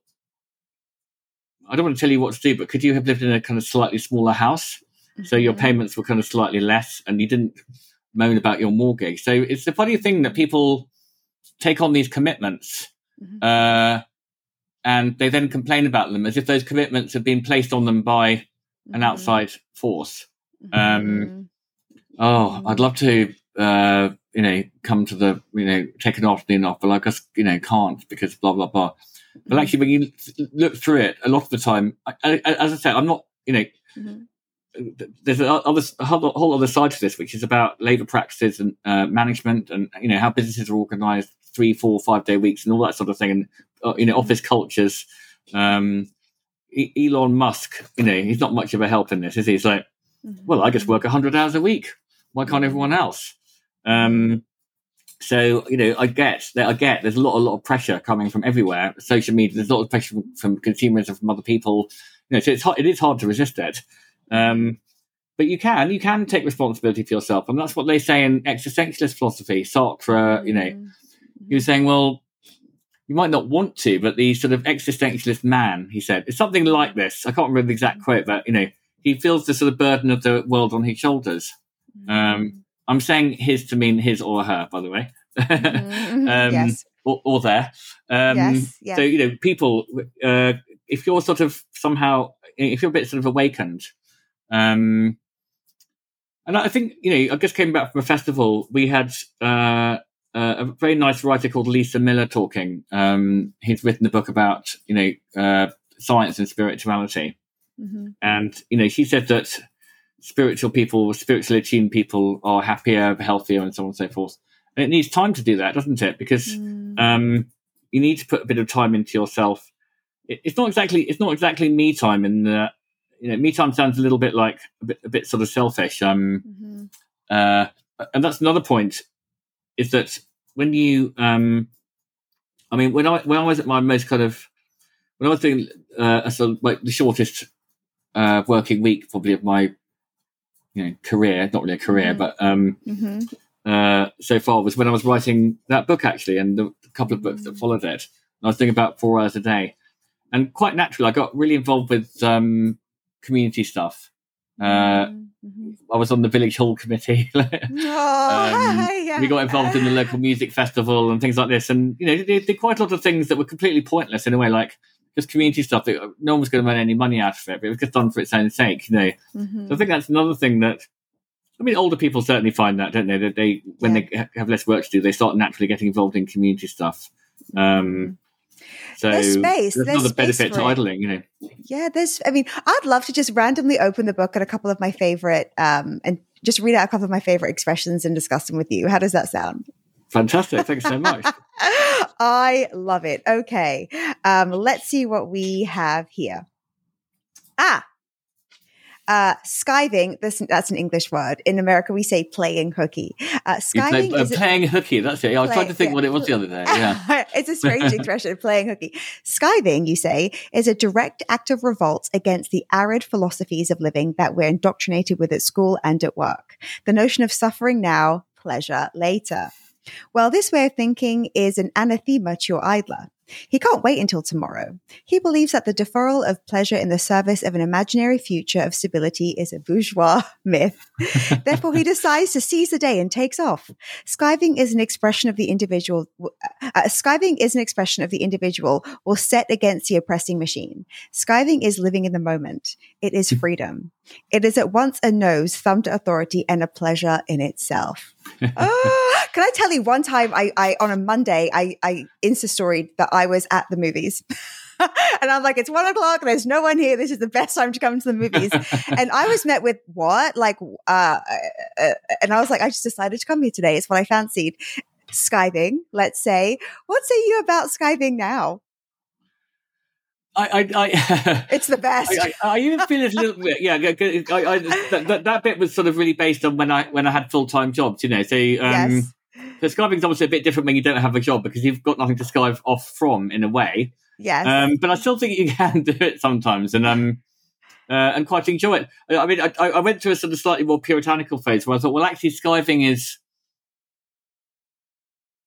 I don't want to tell you what to do, but could you have lived in a kind of slightly smaller house? So your Mhm. payments were kind of slightly less and you didn't moan about your mortgage. So it's a funny thing that people take on these commitments Mhm. uh, and they then complain about them as if those commitments have been placed on them by an Mhm. outside force. um, Mhm. Oh, Mhm. I'd love to, uh, you know, come to the, you know, take an afternoon off, but I just, you know, can't because blah, blah, blah. But actually, when you look through it, a lot of the time, I, I, as I said, I'm not, you know, Mhm. There's a, other, a whole, other side to this, which is about labour practices and uh, management, and you know how businesses are organised, three, four, five day weeks, and all that sort of thing, and uh, you know office cultures. Um, E- Elon Musk, you know, he's not much of a help in this, is he? He's like, well, I just work hundred hours a week. Why can't everyone else? Um, so you know, I get that. I get there's a lot, a lot of pressure coming from everywhere. Social media, there's a lot of pressure from, from consumers and from other people. You know, so it's hard, it is hard to resist it. Um, but you can, you can take responsibility for yourself, and that's what they say in existentialist philosophy. Sartre, you know, Mhm. he was saying, well, you might not want to, but the sort of existentialist man, he said, it's something like this. I can't remember the exact quote, but you know, he feels the sort of burden of the world on his shoulders. Um, I'm saying his to mean his or her, by the way, um, yes. or, or there. Um, yes. Yes. So you know, people, uh, if you're sort of somehow, if you're a bit sort of awakened, um, and I think you know, I just came back from a festival. We had uh, a very nice writer called Lisa Miller talking. Um, he's written a book about you know uh, science and spirituality, Mhm. and you know, she said that spiritual people, spiritually attuned people, are happier, healthier, and so on and so forth. And it needs time to do that, doesn't it? Because Mm. um, you need to put a bit of time into yourself. It, it's not exactly it's not exactly me time, in uh, you know, me time sounds a little bit like a bit, a bit sort of selfish. Um, Mhm. uh, and that's another point is that when you, um, I mean, when I when I was at my most kind of when I was doing uh, a sort of like the shortest uh, working week probably of my you know career, not really a career, Mhm. but um, Mhm. uh, so far was when I was writing that book actually, and the couple of books that Mm. followed it. I was doing about four hours a day, and quite naturally, I got really involved with um, community stuff. Uh, Mhm. I was on the village hall committee. Oh, Um, yeah. we got involved in the local music festival and things like this, and you know, they did quite a lot of things that were completely pointless in a way, like just community stuff that no one was going to make any money out of it, but it was just done for its own sake, you know. Mhm. So I think that's another thing that, I mean, older people certainly find that, don't they? That they, when they have less work to do, they start naturally getting involved in community stuff. Um, so There's space. there's There's another space benefit to idling, you know. Yeah, there's. I mean, I'd love to just randomly open the book at a couple of my favorite, um, and just read out a couple of my favorite expressions and discuss them with you. How does that sound? Fantastic. Thanks so much. I love it. Okay, um, let's see what we have here. Ah, uh, skiving. This, that's an English word. In America, we say playing hooky. Uh, You play- skiving uh, is a- playing hooky. That's it. I was Play- trying to think yeah. what it was the other day. Yeah. it's a strange expression, playing hooky. Skiving, you say, is a direct act of revolt against the arid philosophies of living that we're indoctrinated with at school and at work. The notion of suffering now, pleasure later. Well, this way of thinking is an anathema to your idler. He can't wait until tomorrow. He believes that the deferral of pleasure in the service of an imaginary future of stability is a bourgeois myth. Therefore, he decides to seize the day and takes off. Skiving is an expression of the individual. Uh, skiving is an expression of the individual will set against the oppressing machine. Skiving is living in the moment. It is freedom. It is at once a nose, thumb to authority, and a pleasure in itself. Ah, can I tell you one time I, I on a Monday I, I Insta storied that I was at the movies. and I'm like, it's one o'clock. There's no one here. This is the best time to come to the movies. and I was met with what? Like, uh, uh, and I was like, I just decided to come here today. It's what I fancied. Skiving, let's say. What say you about skiving now? I, I, I It's the best. I, I, even feel a little bit. Yeah, I, I, I, that, that, that bit was sort of really based on when I when I had full time jobs. You know, so um, yes. So skiving is obviously a bit different when you don't have a job because you've got nothing to skive off from in a way. Yes. Um, but I still think you can do it sometimes, and um, uh, and quite enjoy it. I I mean, I, I went through a sort of slightly more puritanical phase where I thought, well, actually, skiving is.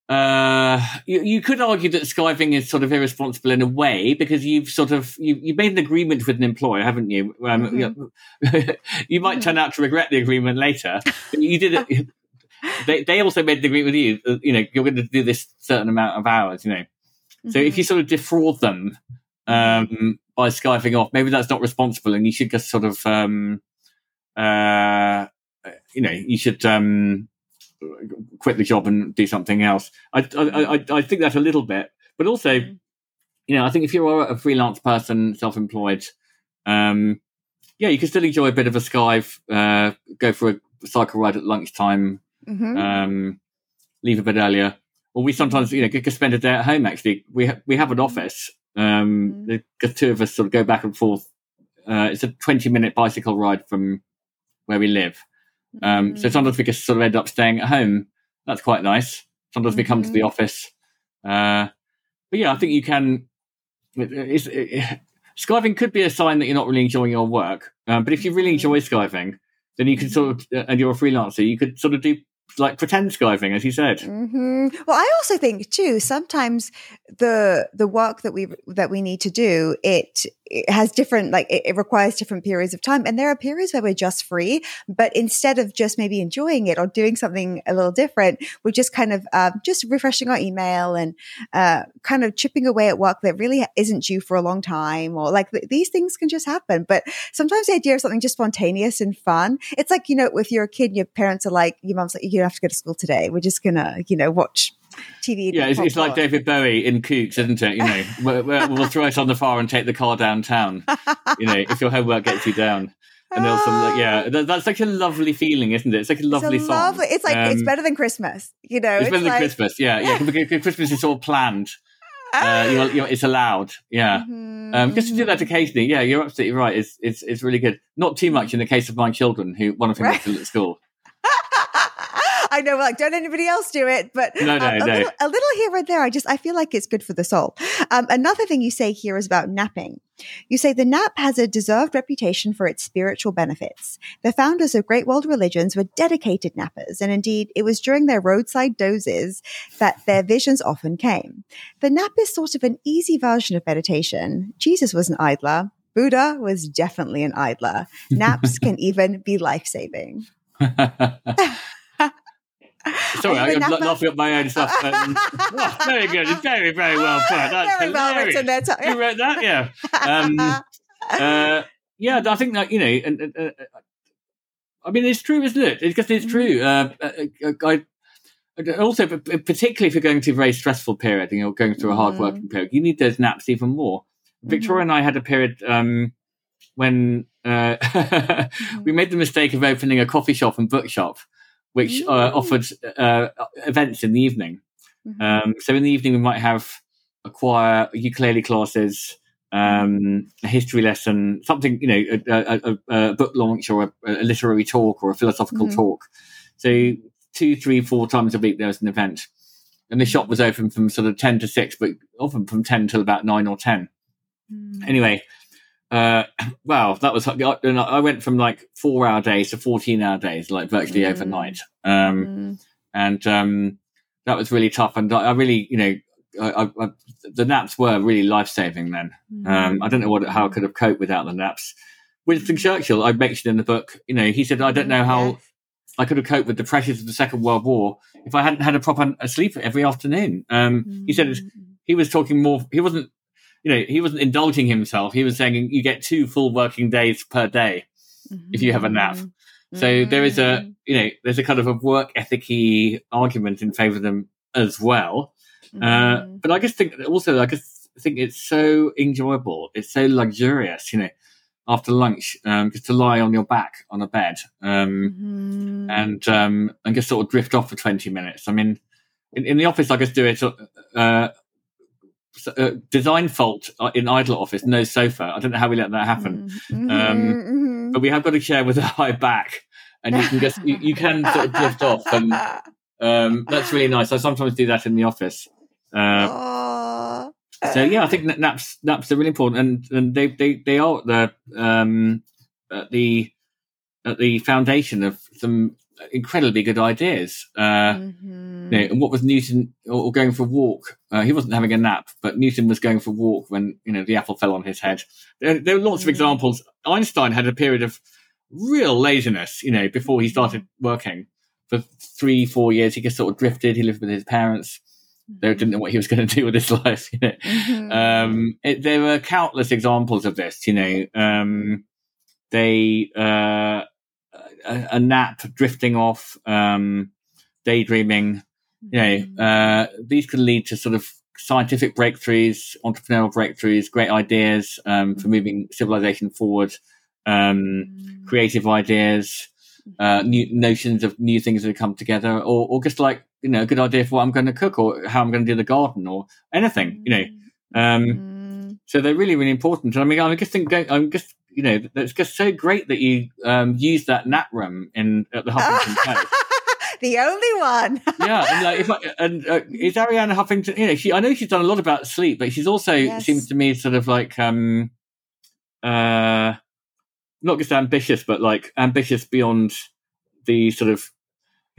Uh, you, you could argue that skiving is sort of irresponsible in a way because you've sort of you you made an agreement with an employer, haven't you? Um, Mm-hmm. you, you might turn out to regret the agreement later. But you did it. they they also made an agreement with you. You know, you're going to do this certain amount of hours. You know, so if you sort of defraud them um, by skiving off, maybe that's not responsible, and you should just sort of, um, uh, you know, you should um, quit the job and do something else. I, I, I, I think that a little bit, but also, you know, I think if you're a freelance person, self-employed, um, yeah, you can still enjoy a bit of a skive, uh, go for a cycle ride at lunchtime, Mhm. um, leave a bit earlier. Or we sometimes, you know, could, spend a day at home. Actually, we ha- we have an office. Um, Mhm. the, two of us sort of go back and forth. Uh, it's a twenty-minute bicycle ride from where we live. Um, So Mhm. sometimes we just sort of end up staying at home. That's quite nice. Sometimes we come to the office. Uh, but yeah, I think you can. it- It's, it, skiving could be a sign that you're not really enjoying your work. Um, but if you really enjoy skiving, then you can sort of, and you're a freelancer, you could sort of do like pretend skiving, as you said. hmm Well, I also think too. Sometimes the the work that we that we need to do it, it has different like it, it requires different periods of time, and there are periods where we're just free. But instead of just maybe enjoying it or doing something a little different, we're just kind of um, just refreshing our email and uh, kind of chipping away at work that really isn't due for a long time, or like th- these things can just happen. But sometimes the idea of something just spontaneous and fun. It's like you know, you're a kid, your parents are like, your mom's like, you don't have to go to school today. We're just gonna, you know, watch TV. Yeah, it's, it's like. David Bowie in Kooks, isn't it? You know, we'll, we'll we'll throw it on the fire and take the car downtown. You know, if your homework gets you down. And also, yeah, that, that's such a lovely feeling, isn't it? It's like a lovely it's a song. lovely. It's like it's Um, better than Christmas. You know, It's better than Christmas, yeah, yeah. because Christmas is all planned. Uh, you're, you're, it's allowed, yeah. Mhm, Um, just to do that occasionally, yeah, you're absolutely right. It's it's it's really good. Not too much in the case of my children, who one of whom Right. is still at school. I know, like, don't anybody else do it, but No, no, um, a, no. Little, a little here and there. I just, I feel like it's good for the soul. Um, another thing you say here is about napping. You say the nap has a deserved reputation for its spiritual benefits. The founders of great world religions were dedicated nappers, and indeed, it was during their roadside dozes that their visions often came. The nap is sort of an easy version of meditation. Jesus was an idler. Buddha was definitely an idler. Naps can even be life saving. Sorry, Are you a I'm laughing at my own stuff. Um, oh, very good. It's very, very well put. That's Very well written there. You wrote that, yeah. Um, uh, yeah, I think that you know, and, uh, I mean, it's true, isn't it? Because it's true. Uh, uh, I, I also, particularly if you're going through a very stressful period and you're going through a hard Mhm. working period, you need those naps even more. Victoria and I had a period um, when uh, we made the mistake of opening a coffee shop and bookshop, which uh, offered uh, events in the evening. Mhm. Um, so in the evening, we might have a choir, ukulele classes, um, a history lesson, something, you know, a, a, a, a book launch or a, a literary talk or a philosophical Mhm. talk. So two, three, four times a week there was an event. And the shop was open from sort of 10 to 6, but often from 10 till about 9 or 10. Mm. Anyway, uh, wow, that was, and I went from like four hour days to 14 hour days, like virtually Mm. overnight. Um, Mm. and um, that was really tough. And I, I really, you know, I, I, the naps were really life saving then. Um, I don't know what how I could have coped without the naps. Winston Churchill, I mentioned in the book, you know, he said, I don't know how I could have coped with the pressures of the Second World War if I hadn't had a proper sleep every afternoon. Um, He said Mm. he was talking more, he wasn't, you know, he wasn't indulging himself. He was saying you get two full working days per day. if you have a nap. So there is a, Mm. you know, there's a kind of a work ethicy argument in favor of them as well. Uh, Mm. but I just think also, I just think it's so enjoyable. It's so luxurious, you know, after lunch, um, just to lie on your back on a bed, um, Mhm. and, um, and just sort of drift off for 20 minutes. I mean, in, in the office, I just do it, uh, uh, design fault uh, in idle office, no sofa. I don't know how we let that happen, Mhm. um, Mhm. but we have got a chair with a high back and you can just, you, you can sort of drift off and, um, that's really nice. I sometimes do that in the office. Uh, so yeah, I think naps naps are really important, and and they they they are the um at the at the foundation of some incredibly good ideas. Uh, Mhm. you know, and what was Newton or, or going for a walk? Uh, he wasn't having a nap, but Newton was going for a walk when you know the apple fell on his head. There, there were lots of Mm. examples. Einstein had a period of real laziness, you know, before he started working. For three, four years, he just sort of drifted. He lived with his parents. They didn't know what he was going to do with his life. You know, Mhm. um, it, there were countless examples of this. You know, um, they uh, a, a nap, drifting off, um, daydreaming. You know, uh, these can lead to sort of scientific breakthroughs, entrepreneurial breakthroughs, great ideas um, for moving civilization forward, um, creative ideas, uh, new notions of new things that come together, or, or just like you know, a good idea for what I'm going to cook or how I'm going to do the garden or anything. You know, um, so they're really, really important. And I mean, I just think I'm just, you know, it's just so great that you um, use that nap room in at the Huffington Post. the only one. yeah, and like if I, and uh, is Arianna Huffington? You know, she I know she's done a lot about sleep, but she's also Yes. seems to me sort of like um, uh, not just ambitious, but like ambitious beyond the sort of.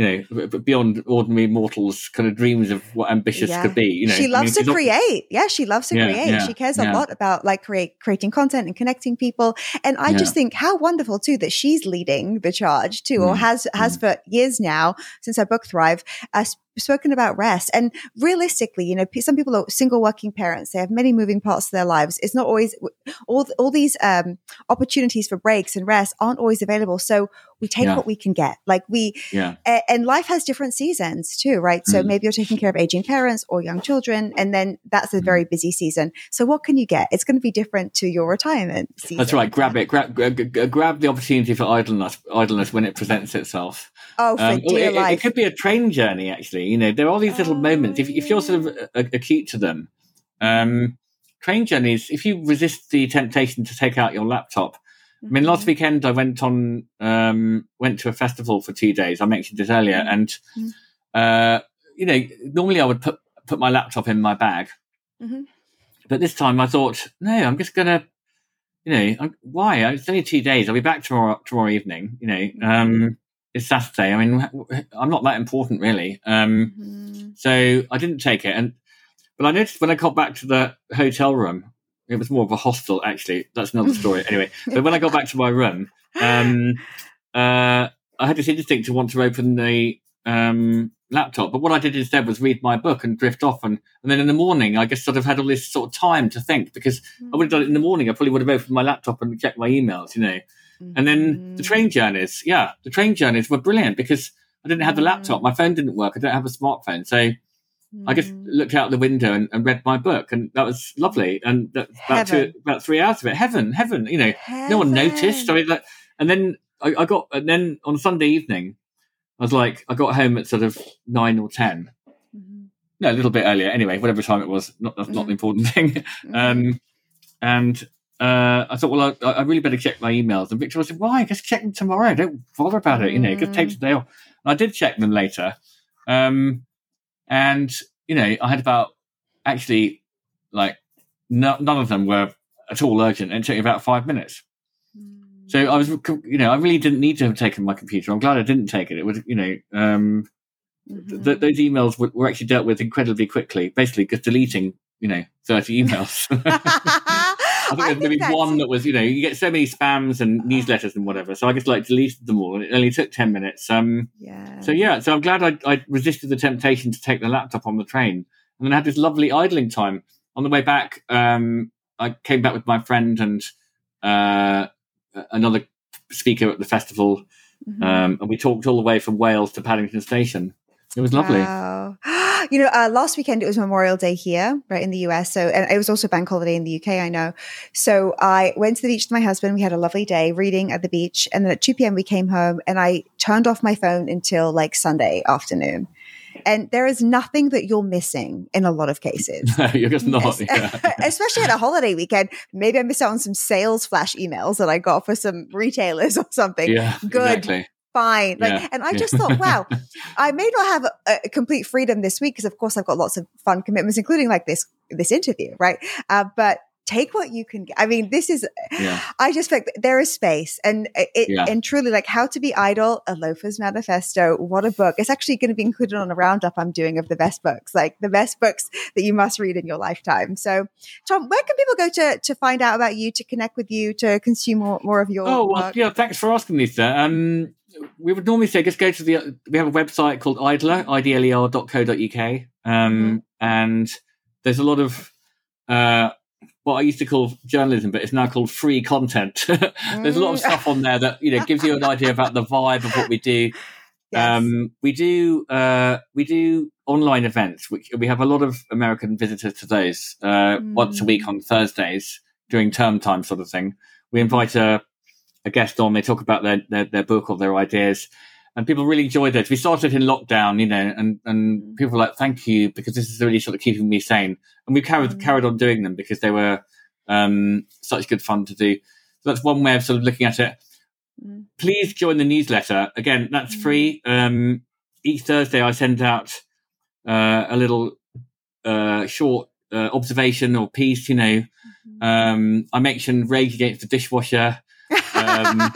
You know, beyond ordinary mortals' kind of dreams of what ambitious Yeah. could be. You know, she I loves mean, to create. Yeah, she loves to Yeah, create. yeah, she cares a lot about like create creating content and connecting people. And I just think how wonderful too that she's leading the charge too, or Mm, has has for years now since her book Thrive. Uh, spoken about rest and realistically you know some people are single working parents they have many moving parts to their lives it's not always all all these um opportunities for breaks and rest aren't always available so we take Yeah. what we can get like we Yeah, a- and life has different seasons too, right? So Mm. maybe you're taking care of aging parents or young children, and then that's a Mm. very busy season. So what can you get? It's going to be different to your retirement season. That's right. Grab it. Grab, grab, grab the opportunity for idleness. Idleness when it presents itself. Oh, for Um, dear it, it- it could be a train journey. Actually, you know, there are these little moments. If, if you're sort of acute to them, um, train journeys. If you resist the temptation to take out your laptop. I mean, last Mhm. weekend I went on um, went to a festival for two days. I mentioned it earlier, Mhm. and Mhm. uh, you know, normally I would put put my laptop in my bag, Mhm. but this time I thought, no, I'm just gonna, you know, I'm, why? It's only two days. I'll be back tomorrow tomorrow evening. You know, um, it's Saturday. I mean, I'm not that important really. Um, Mhm. so I didn't take it, and but I noticed when I got back to the hotel room, it was more of a hostel actually. That's another story. anyway, but when I got back to my room, um, uh, I had this instinct to want to open the um, laptop, but what I did instead was read my book and drift off, and, and then in the morning I just sort of had all this sort of time to think because I would have done it in the morning. I probably would have opened my laptop and checked my emails, you know. And then the train journeys, yeah, the train journeys were brilliant because I didn't have the Mm. laptop, my phone didn't work, I don't have a smartphone, so. I just Mhm. looked out the window and, and read my book, and that was lovely. And that, about, two, about three hours of it, heaven, heaven. You know, no one noticed. I mean, and then I, I got, and then on Sunday evening, I was like, I got home at sort of nine or ten. Mhm. No, a little bit earlier. Anyway, whatever time it was, not that's not the important thing. Um, and uh, I thought, well, I, I really better check my emails. And Victor said, why? Just check them tomorrow. Don't bother about it. You know, just take Mm. today off. And I did check them later. Um, and, you know, I had about actually like no, none of them were at all urgent. And it took me about five minutes. So I was, you know, I really didn't need to have taken my computer. I'm glad I didn't take it. It was, you know, um, Mhm. th- those emails were, were actually dealt with incredibly quickly, basically just deleting, you know, 30 emails. I think I there's maybe one that was, you know, you get so many spams and newsletters and whatever. So I just like deleted them all, and it only took ten minutes. Um, Yeah. so yeah, so I'm glad I, I resisted the temptation to take the laptop on the train, and then I had this lovely idling time on the way back. Um, I came back with my friend and uh, another speaker at the festival, Mhm. um, and we talked all the way from Wales to Paddington Station. It was lovely. Wow. You know, uh, last weekend it was Memorial Day here, right in the US. So, and it was also bank holiday in the UK, I know. So I went to the beach with my husband. We had a lovely day reading at the beach. And then at 2 p.m. we came home and I turned off my phone until like Sunday afternoon. And there is nothing that you're missing in a lot of cases. You're just not. Yeah. Especially at a holiday weekend. Maybe I missed out on some sales flash emails that I got for some retailers or something. yeah, Good. exactly. Fine. Like, Yeah. and I just thought, wow, I may not have a, a complete freedom this week because, of course, I've got lots of fun commitments, including like this this interview, right? Uh, but take what you can get. I mean, this is. Yeah. I just felt that there is space, and it, Yeah. and truly, like how to be idle, a loafer's manifesto. What a book! It's actually going to be included on a roundup I'm doing of the best books, like the best books that you must read in your lifetime. So, Tom, where can people go to to find out about you, to connect with you, to consume more, more of your Oh well, work? yeah. Thanks for asking, Lisa. Um, we would normally say just go to the. We have a website called Idler, idler.co.uk, um, and there's a lot of uh, what I used to call journalism, but it's now called free content. there's a lot of Mm. stuff on there that you know gives you an idea about the vibe of what we do. Yes. Um, we do uh, we do online events, which we have a lot of American visitors to those uh, once a week on Thursdays during term time, sort of thing. We invite a, a guest on, they talk about their, their their book or their ideas, and people really enjoy those. We started in lockdown, you know, and and people were like, "Thank you," because this is really sort of keeping me sane, and we carried Mm. carried on doing them because they were um, such good fun to do. So that's one way of sort of looking at it Mm. please join the newsletter. Again, that's Mm. free. Um, each Thursday, I send out uh, a little uh, short uh, observation or piece. You know, Mm-hmm. um, I mentioned rage against the dishwasher. Um,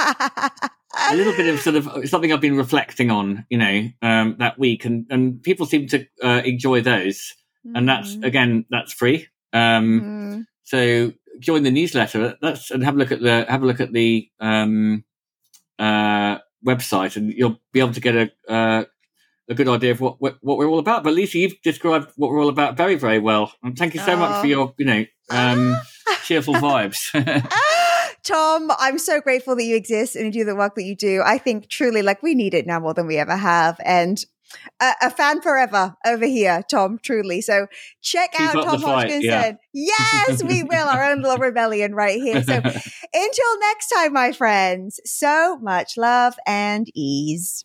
A little bit of sort of something I've been reflecting on. You know, um, that week, and and people seem to uh, enjoy those. And that's Mhm. again, that's free. Um, Mhm. so join the newsletter. That's and have a look at the have a look at the um, uh, website, and you'll be able to get a uh, a good idea of what, what what we're all about. But Lisa, you've described what we're all about very very well, and thank you so much for Oh. your you know um, cheerful vibes. Tom, I'm so grateful that you exist and you do the work that you do. I think truly, like, we need it now more than we ever have. And a, a fan forever over here, Tom, truly. So check Keep out Tom Hodgkinson. yeah. Yes, we will. Our own little rebellion right here. So until next time, my friends, so much love and ease.